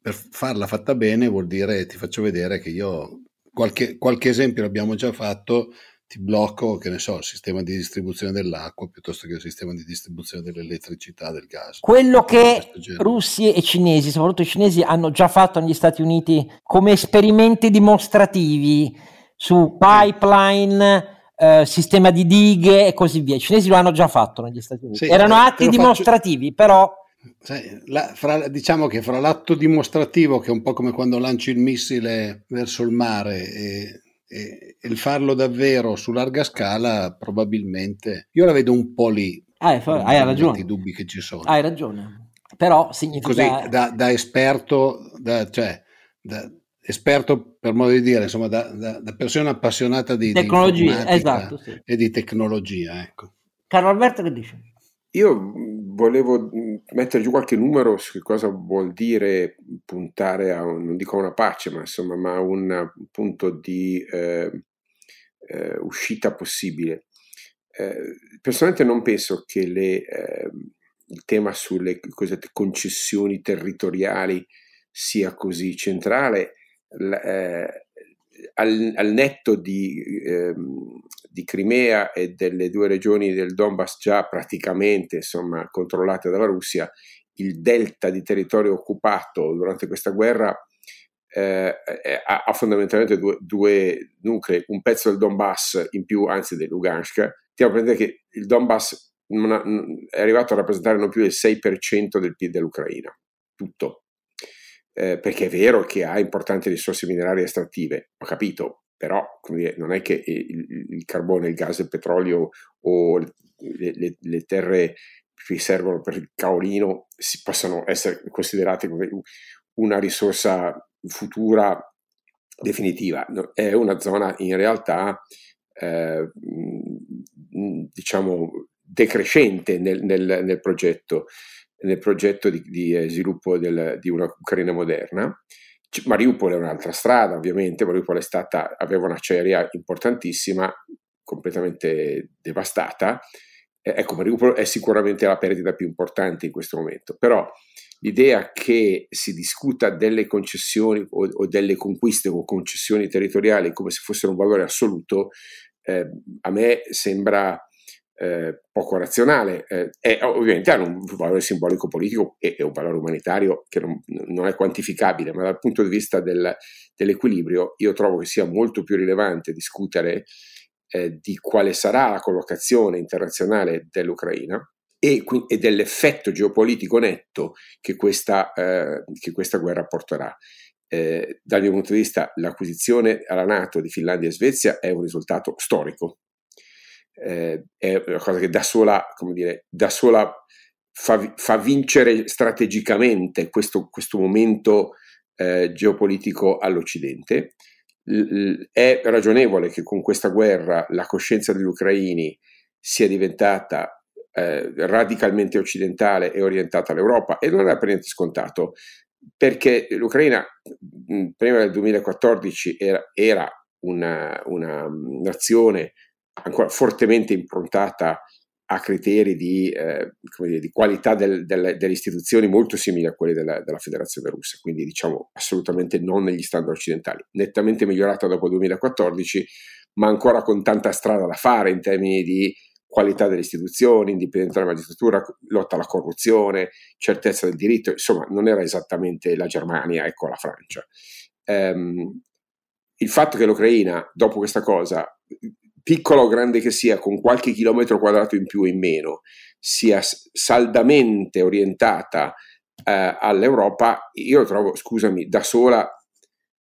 per farla fatta bene vuol dire, ti faccio vedere che io, qualche, qualche esempio l'abbiamo già fatto, ti blocco, che ne so, il sistema di distribuzione dell'acqua piuttosto che il sistema di distribuzione dell'elettricità, del gas. Quello che russi e cinesi, soprattutto i cinesi, hanno già fatto negli Stati Uniti come esperimenti dimostrativi su pipeline, eh, sistema di dighe e così via. I cinesi lo hanno già fatto negli Stati Uniti. Sì, Erano atti dimostrativi, faccio... però Sai, la, fra, diciamo che fra l'atto dimostrativo, che è un po' come quando lanci il missile verso il mare, e, e, il farlo davvero su larga scala, probabilmente io la vedo un po' lì. Ah, hai ragione. I dubbi che ci sono. Hai ragione. Però significa... Così, da, da esperto, da, cioè, da, esperto per modo di dire, insomma, da, da, da persona appassionata di tecnologia di esatto, sì. e di tecnologia. Ecco. Carlo Alberto, che dice? Io volevo mettere giù qualche numero su che cosa vuol dire puntare a, non dico a una pace, ma insomma, ma a un punto di eh, eh, uscita possibile. Eh, personalmente non penso che le, ehm, il tema sulle cosiddette concessioni territoriali sia così centrale. Eh, al, al, netto di, ehm, di, Crimea e delle due regioni del Donbass già praticamente insomma, controllate dalla Russia, il delta di territorio occupato durante questa guerra eh, ha, ha, fondamentalmente due, due, nuclei, un pezzo del Donbass in più, anzi del Lugansk. Stiamo a prendere che il Donbass ha, è arrivato a rappresentare non più il 6% del PIL dell'Ucraina, tutto eh, perché è vero che ha importanti risorse minerarie estrattive, ho capito, però dire, non è che il, il, carbone, il gas, il petrolio o le, le, le terre che servono per il caolino si possano essere considerate come una risorsa futura definitiva. È una zona in realtà, eh, diciamo, decrescente nel, nel, nel progetto nel progetto di, di eh, sviluppo del, di una Ucraina moderna. Mariupol è un'altra strada, ovviamente, Mariupol stata, aveva una un'acciaieria importantissima, completamente devastata. Eh, ecco, Mariupol è sicuramente la perdita più importante in questo momento, però l'idea che si discuta delle concessioni o, o delle conquiste o concessioni territoriali come se fossero un valore assoluto, eh, a me sembra eh, poco razionale eh, e ovviamente hanno un valore simbolico politico e, e un valore umanitario che non, non, è quantificabile, ma dal punto di vista del, dell'equilibrio io trovo che sia molto più rilevante discutere eh, di quale sarà la collocazione internazionale dell'Ucraina e, e dell'effetto geopolitico netto che questa, eh, che questa guerra porterà. Eh, dal mio punto di vista l'acquisizione alla Nato di Finlandia e Svezia è un risultato storico, eh, è una cosa che da sola, come dire, da sola fa, fa vincere strategicamente questo, questo momento eh, geopolitico all'Occidente. L- è ragionevole che con questa guerra la coscienza degli ucraini sia diventata eh, radicalmente occidentale e orientata all'Europa e non è per niente scontato perché l'Ucraina prima del 2014 era, era una, una nazione ancora fortemente improntata a criteri di, eh, dire, di qualità del, del, delle istituzioni molto simili a quelli della, della, Federazione russa, quindi diciamo assolutamente non negli standard occidentali, nettamente migliorata dopo il 2014, ma ancora con tanta strada da fare in termini di qualità delle istituzioni, indipendenza della magistratura, lotta alla corruzione, certezza del diritto, insomma non era esattamente la Germania, ecco la Francia. Um, il fatto che l'Ucraina, dopo questa cosa, piccola o grande che sia, con qualche chilometro quadrato in più o in meno, sia saldamente orientata eh, all'Europa, io trovo, scusami, da sola,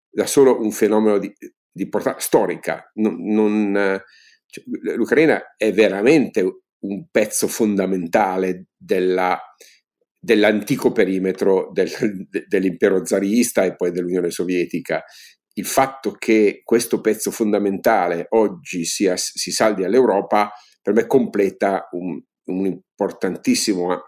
da solo un fenomeno di, di portata storica. Non, non, cioè, L'Ucraina è veramente un pezzo fondamentale della, dell'antico perimetro del, dell'impero zarista e poi dell'Unione Sovietica il fatto che questo pezzo fondamentale oggi sia, si saldi all'Europa per me completa un, un importantissimo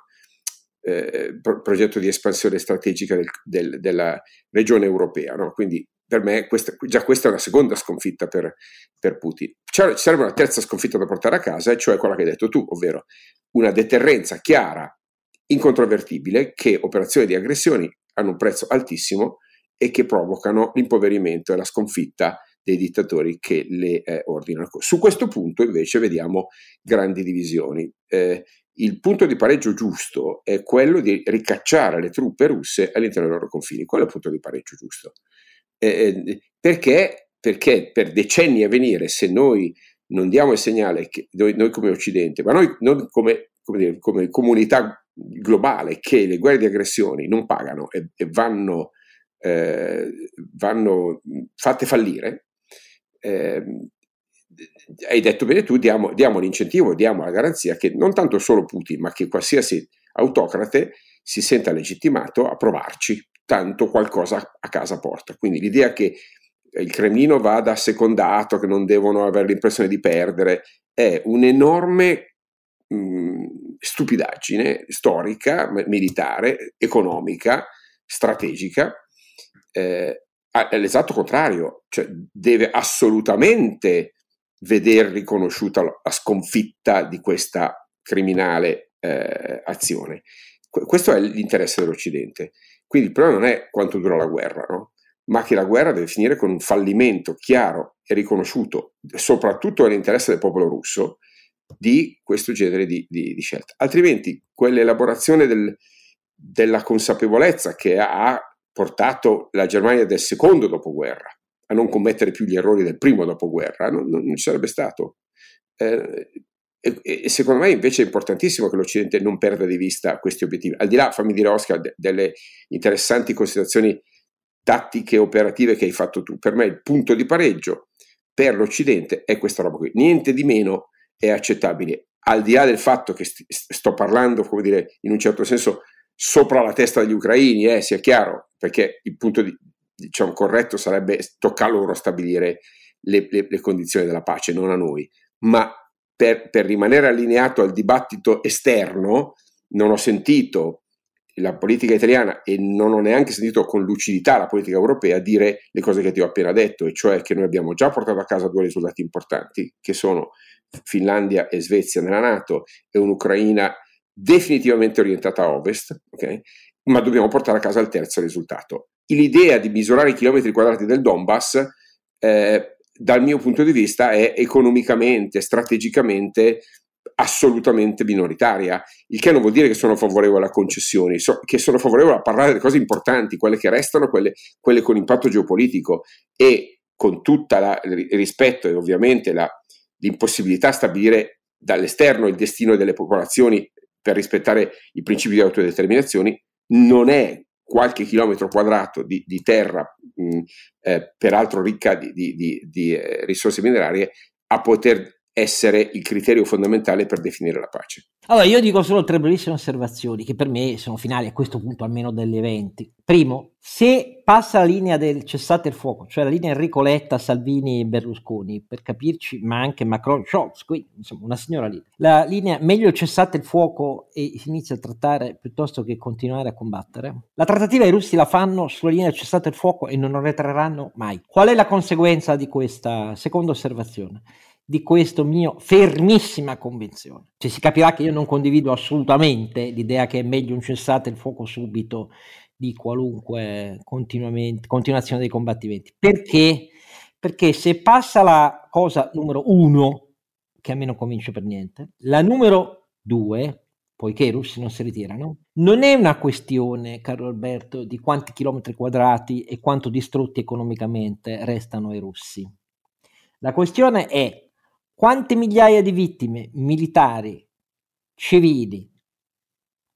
eh, pro- progetto di espansione strategica del, del, della regione europea. No? Quindi per me questa, già questa è una seconda sconfitta per, per Putin. Ci serve una terza sconfitta da portare a casa, e cioè quella che hai detto tu, ovvero una deterrenza chiara, incontrovertibile, che operazioni di aggressioni hanno un prezzo altissimo e che provocano l'impoverimento e la sconfitta dei dittatori che le eh, ordinano. Su questo punto invece vediamo grandi divisioni. Eh, il punto di pareggio giusto è quello di ricacciare le truppe russe all'interno dei loro confini. Quello è il punto di pareggio giusto. Eh, eh perché? Perché per decenni a venire, se noi non diamo il segnale che noi, noi come Occidente, ma noi non come, come, dire, come comunità globale che le guerre di aggressione non pagano e, e vanno, eh, vanno, fatte fallire, eh, hai detto bene tu, diamo, diamo, l'incentivo, diamo la garanzia che non tanto solo Putin, ma che qualsiasi autocrate si senta legittimato a provarci, tanto qualcosa a casa porta. Quindi l'idea che il Cremlino vada secondato, che non devono avere l'impressione di perdere, è un'enorme mh, stupidaggine storica, militare, economica, strategica. Eh, l'esatto contrario, cioè deve assolutamente vedere riconosciuta la sconfitta di questa criminale eh, azione. questo è l'interesse dell'Occidente. Quindi il problema non è quanto dura la guerra, no? ma che la guerra deve finire con un fallimento chiaro e riconosciuto, soprattutto nell'interesse del popolo russo, di questo genere di, di, di scelta. Altrimenti quell'elaborazione del, della consapevolezza che ha portato la Germania del secondo dopoguerra a non commettere più gli errori del primo dopoguerra, non, non ci sarebbe stato. Eh, e, e, secondo me invece è importantissimo che l'Occidente non perda di vista questi obiettivi. Al di là, fammi dire Oscar, de, delle interessanti considerazioni tattiche e operative che hai fatto tu, per me il punto di pareggio per l'Occidente è questa roba qui. Niente di meno è accettabile. Al di là del fatto che st- sto parlando, come dire, in un certo senso sopra la testa degli ucraini, eh, sia chiaro, perché il punto di, diciamo, corretto sarebbe toccare loro stabilire le, le, le, condizioni della pace, non a noi. Ma per, per rimanere allineato al dibattito esterno, non ho sentito la politica italiana e non ho neanche sentito con lucidità la politica europea dire le cose che ti ho appena detto, e cioè che noi abbiamo già portato a casa due risultati importanti, che sono Finlandia e Svezia nella Nato e un'Ucraina definitivamente orientata a ovest, okay? Ma dobbiamo portare a casa il terzo risultato. L'idea di misurare i chilometri quadrati del Donbass, eh, dal mio punto di vista, è economicamente, strategicamente assolutamente minoritaria, il che non vuol dire che sono favorevole a concessioni, so, che sono favorevole a parlare delle cose importanti, quelle che restano, quelle, quelle con impatto geopolitico e con tutto il rispetto e ovviamente la, l'impossibilità a stabilire dall'esterno il destino delle popolazioni per rispettare i principi di autodeterminazione, non è qualche chilometro quadrato di, di terra, mh, eh, peraltro ricca di, di, di eh, risorse minerarie, a poter essere il criterio fondamentale per definire la pace. Allora, io dico solo tre brevissime osservazioni che per me sono finali a questo punto almeno degli eventi. Primo, se passa la linea del cessate il fuoco, cioè la linea Enrico Letta, Salvini e Berlusconi, per capirci, ma anche Macron, Scholz, qui insomma una signora linea. La linea meglio cessate il fuoco e si inizia a trattare piuttosto che continuare a combattere. La trattativa i russi la fanno sulla linea cessate il fuoco e non arretreranno mai. Qual è la conseguenza di questa seconda osservazione? Di questa mia fermissima convinzione. Cioè, si capirà che io non condivido assolutamente l'idea che è meglio un cessate il fuoco subito di qualunque continuazione dei combattimenti. Perché? Perché se passa la cosa numero uno, che a me non convince per niente, la numero due, poiché i russi non si ritirano, non è una questione, caro Alberto, di quanti chilometri quadrati e quanto distrutti economicamente restano i russi. La questione è quante migliaia di vittime militari, civili,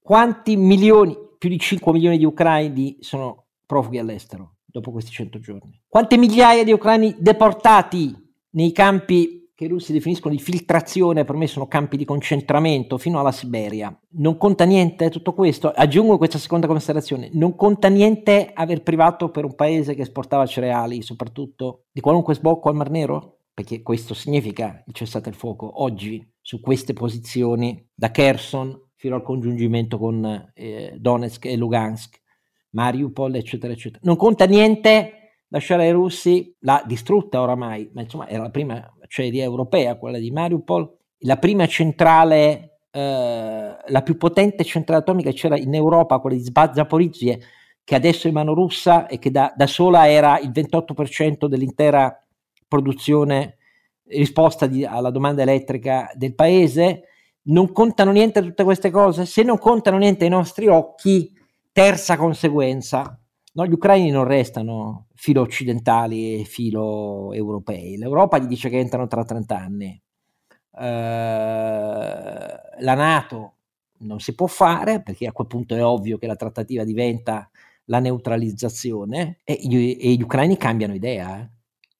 quanti milioni, più di 5 milioni di ucraini sono profughi all'estero dopo questi 100 giorni? Quante migliaia di ucraini deportati nei campi che i russi definiscono di filtrazione, per me sono campi di concentramento fino alla Siberia. Non conta niente tutto questo. Aggiungo questa seconda considerazione: non conta niente aver privato per un paese che esportava cereali, soprattutto di qualunque sbocco al Mar Nero? Perché questo significa il cessate il fuoco oggi su queste posizioni da Kherson fino al congiungimento con eh, Donetsk e Lugansk, Mariupol, eccetera, eccetera. Non conta niente lasciare ai russi la distrutta oramai, ma insomma era la prima acciaieria europea, quella di Mariupol, la prima centrale, eh, la più potente centrale atomica c'era in Europa, quella di Zaporizhia, che adesso è in mano russa e che da, da sola era il 28% dell'intera produzione, risposta di, alla domanda elettrica del paese. Non contano niente tutte queste cose? Se non contano niente ai nostri occhi, terza conseguenza, no, gli ucraini non restano filo occidentali e filo europei. L'Europa gli dice che entrano tra 30 anni. Uh, la Nato non si può fare perché a quel punto è ovvio che la trattativa diventa la neutralizzazione e gli, e gli ucraini cambiano idea. Eh.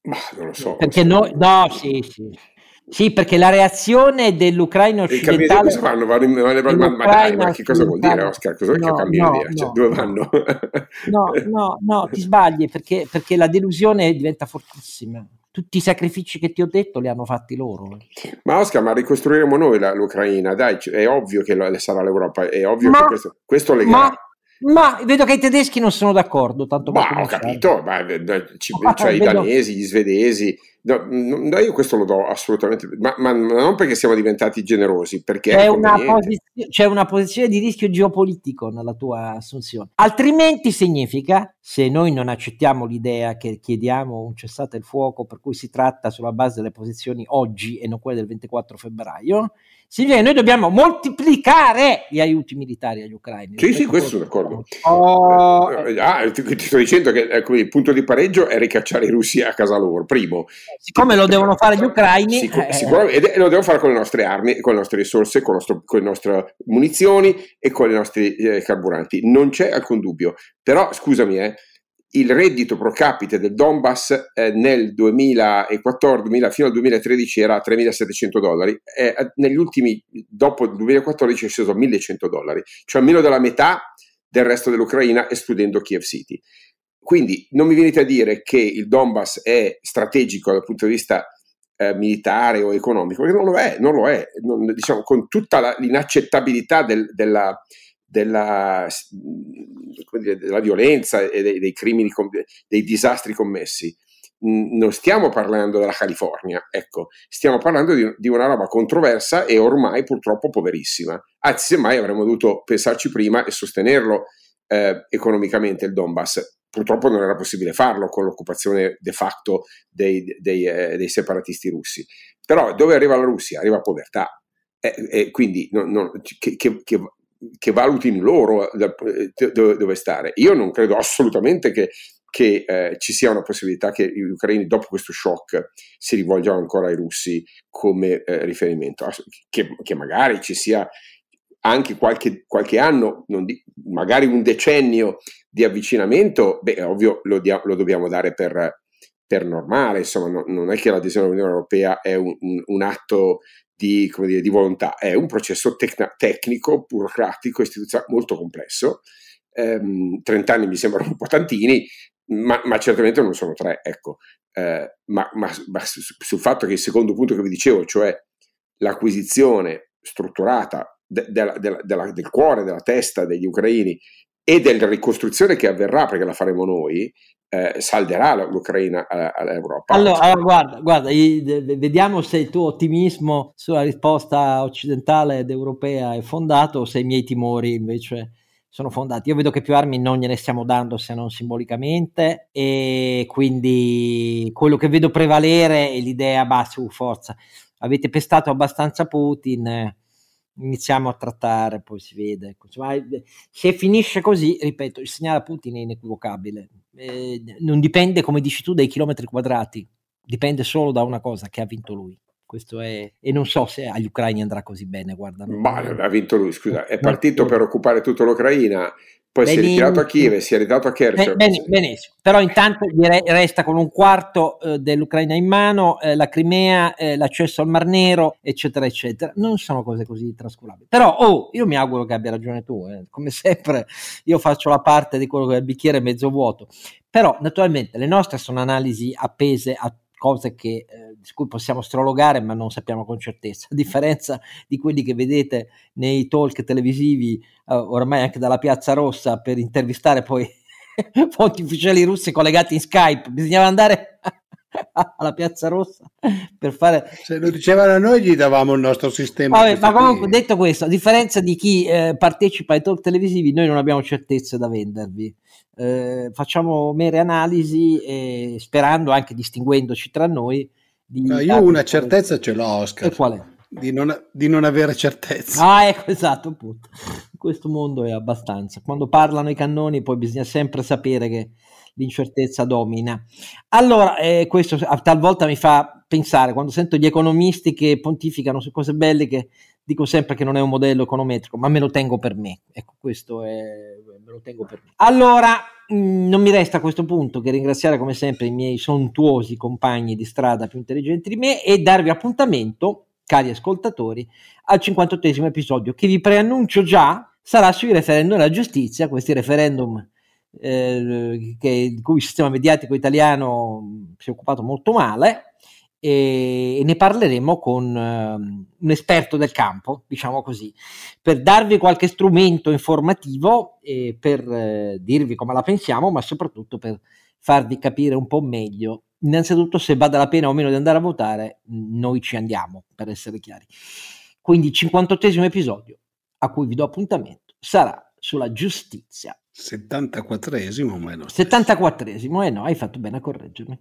Ma non lo so. Perché noi, no, sì, sì. Sì, perché la reazione dell'Ucraina occidentale... Cosa fanno? Vanno, vanno, vanno, ma, dai, ma che cosa vuol dire Oscar? Cosa no, che cambiano no, idea? Cioè, no, dove vanno? no, no, no, ti sbagli perché, perché la delusione diventa fortissima tutti i sacrifici che ti ho detto li hanno fatti loro. Ma Oscar, ma ricostruiremo noi la, l'Ucraina, dai, è ovvio che sarà l'Europa, è ovvio ma, che questo, questo legherà. Ma, ma vedo che i tedeschi non sono d'accordo. Tanto ma ho capito, ma, ci, cioè i danesi, gli svedesi. No, no, io questo lo do assolutamente, ma, ma, non perché siamo diventati generosi, perché c'è una, posizio, c'è una posizione di rischio geopolitico nella tua assunzione. Altrimenti significa, se noi non accettiamo l'idea che chiediamo un cessate il fuoco, per cui si tratta sulla base delle posizioni oggi e non quelle del 24 febbraio, significa che noi dobbiamo moltiplicare gli aiuti militari agli ucraini. Sì, sì, questo sono d'accordo. Oh, ah, ti, ti, sto dicendo che ecco, il punto di pareggio è ricacciare i russi a casa loro, primo. Siccome lo devono fare gli ucraini... Sicur- eh, sicuramente, e lo devono fare con le nostre armi, con le nostre risorse, con, nostro, con le nostre munizioni e con i nostri eh, carburanti. Non c'è alcun dubbio. Però, scusami, eh, il reddito pro capite del Donbass eh, nel 2014 fino al 2013 era 3.700 dollari, eh, negli ultimi, dopo il 2014 è sceso a 1.100 dollari, cioè meno della metà del resto dell'Ucraina escludendo Kiev City. Quindi non mi venite a dire che il Donbass è strategico dal punto di vista eh, militare o economico, perché non lo è, non lo è, non, diciamo, con tutta la, l'inaccettabilità del, della, della, dire, della, violenza e dei, dei crimini, dei disastri commessi. Non stiamo parlando della California, ecco, stiamo parlando di, di una roba controversa e ormai purtroppo poverissima. Anzi, semmai avremmo dovuto pensarci prima e sostenerlo eh, economicamente il Donbass. Purtroppo non era possibile farlo con l'occupazione de facto dei, dei, eh, dei separatisti russi. Però dove arriva la Russia? Arriva povertà. E, e quindi non, non, che, che, che, che valutino loro eh, dove stare. Io non credo assolutamente che, che eh, ci sia una possibilità che gli ucraini dopo questo shock si rivolgano ancora ai russi come eh, riferimento, che, che, magari ci sia anche qualche, qualche anno, di, magari un decennio di avvicinamento, beh, ovvio lo, dia, lo dobbiamo dare per, per normale, insomma, no, non è che l'adesione all'Unione Europea è un, un, un atto di, dire, di volontà, è un processo tecna, tecnico, burocratico, istituzionale molto complesso. Ehm, 30 anni mi sembrano un po' tantini, ma, ma certamente non sono tre, ecco. Eh, ma, ma, ma sul fatto che il secondo punto che vi dicevo, cioè l'acquisizione strutturata de, de, de, del cuore, della testa degli ucraini e della ricostruzione che avverrà, perché la faremo noi, eh, salderà l'Ucraina all'Europa. Allora, allora guarda, guarda, vediamo se il tuo ottimismo sulla risposta occidentale ed europea è fondato o se i miei timori invece sono fondati. Io vedo che più armi non gliene stiamo dando se non simbolicamente e quindi quello che vedo prevalere è l'idea, bah, su forza, avete pestato abbastanza Putin, iniziamo a trattare, poi si vede. Insomma, se finisce così, ripeto, il segnale a Putin è inequivocabile. Eh, non dipende, come dici tu, dai chilometri quadrati, dipende solo da una cosa, che ha vinto lui. Questo è, e non so se agli ucraini andrà così bene. Guarda, Ma ha vinto lui, scusa, è partito per occupare tutta l'Ucraina poi Benissimo. si è ritirato a Kiev, si è ritirato a Kerch. Ben, benissimo, però intanto resta con un quarto eh, dell'Ucraina in mano, eh, la Crimea, eh, l'accesso al Mar Nero, eccetera, eccetera. Non sono cose così trascurabili. Però, oh, io mi auguro che abbia ragione tu. Eh. Come sempre, io faccio la parte di quello che è il bicchiere mezzo vuoto. Però, naturalmente, le nostre sono analisi appese a cose che, su cui possiamo strologare ma non sappiamo con certezza, a differenza di quelli che vedete nei talk televisivi eh, ormai anche dalla Piazza Rossa per intervistare poi fonti ufficiali russi collegati in Skype, bisognava andare alla Piazza Rossa per fare... Se lo dicevano a noi gli davamo il nostro sistema. Vabbè, ma comunque detto questo, a differenza di chi eh, partecipa ai talk televisivi, noi non abbiamo certezze da vendervi eh, facciamo mere analisi e sperando anche distinguendoci tra noi. No, io una certezza ce l'ho, Oscar. E qual è? Di non, di non, avere certezza. Ah, ecco, esatto, appunto. Questo mondo è abbastanza. Quando parlano i cannoni, poi bisogna sempre sapere che l'incertezza domina. Allora, eh, questo talvolta mi fa pensare, quando sento gli economisti che pontificano su cose belle che dico sempre che non è un modello econometrico, ma me lo tengo per me. Ecco, questo è, me lo tengo per me. Allora, mm, non mi resta a questo punto che ringraziare come sempre i miei sontuosi compagni di strada più intelligenti di me e darvi appuntamento, cari ascoltatori, al 58 episodio che vi preannuncio già sarà sui referendum della giustizia, questi referendum eh, che, di cui il sistema mediatico italiano si è occupato molto male e, ne parleremo con uh, un esperto del campo, diciamo così, per darvi qualche strumento informativo e per uh, dirvi come la pensiamo, ma soprattutto per farvi capire un po' meglio, innanzitutto se vada la pena o meno di andare a votare, noi ci andiamo, per essere chiari. Quindi il 58 episodio a cui vi do appuntamento sarà sulla giustizia. 74esimo, ma no. 74esimo, eh no, hai fatto bene a correggermi.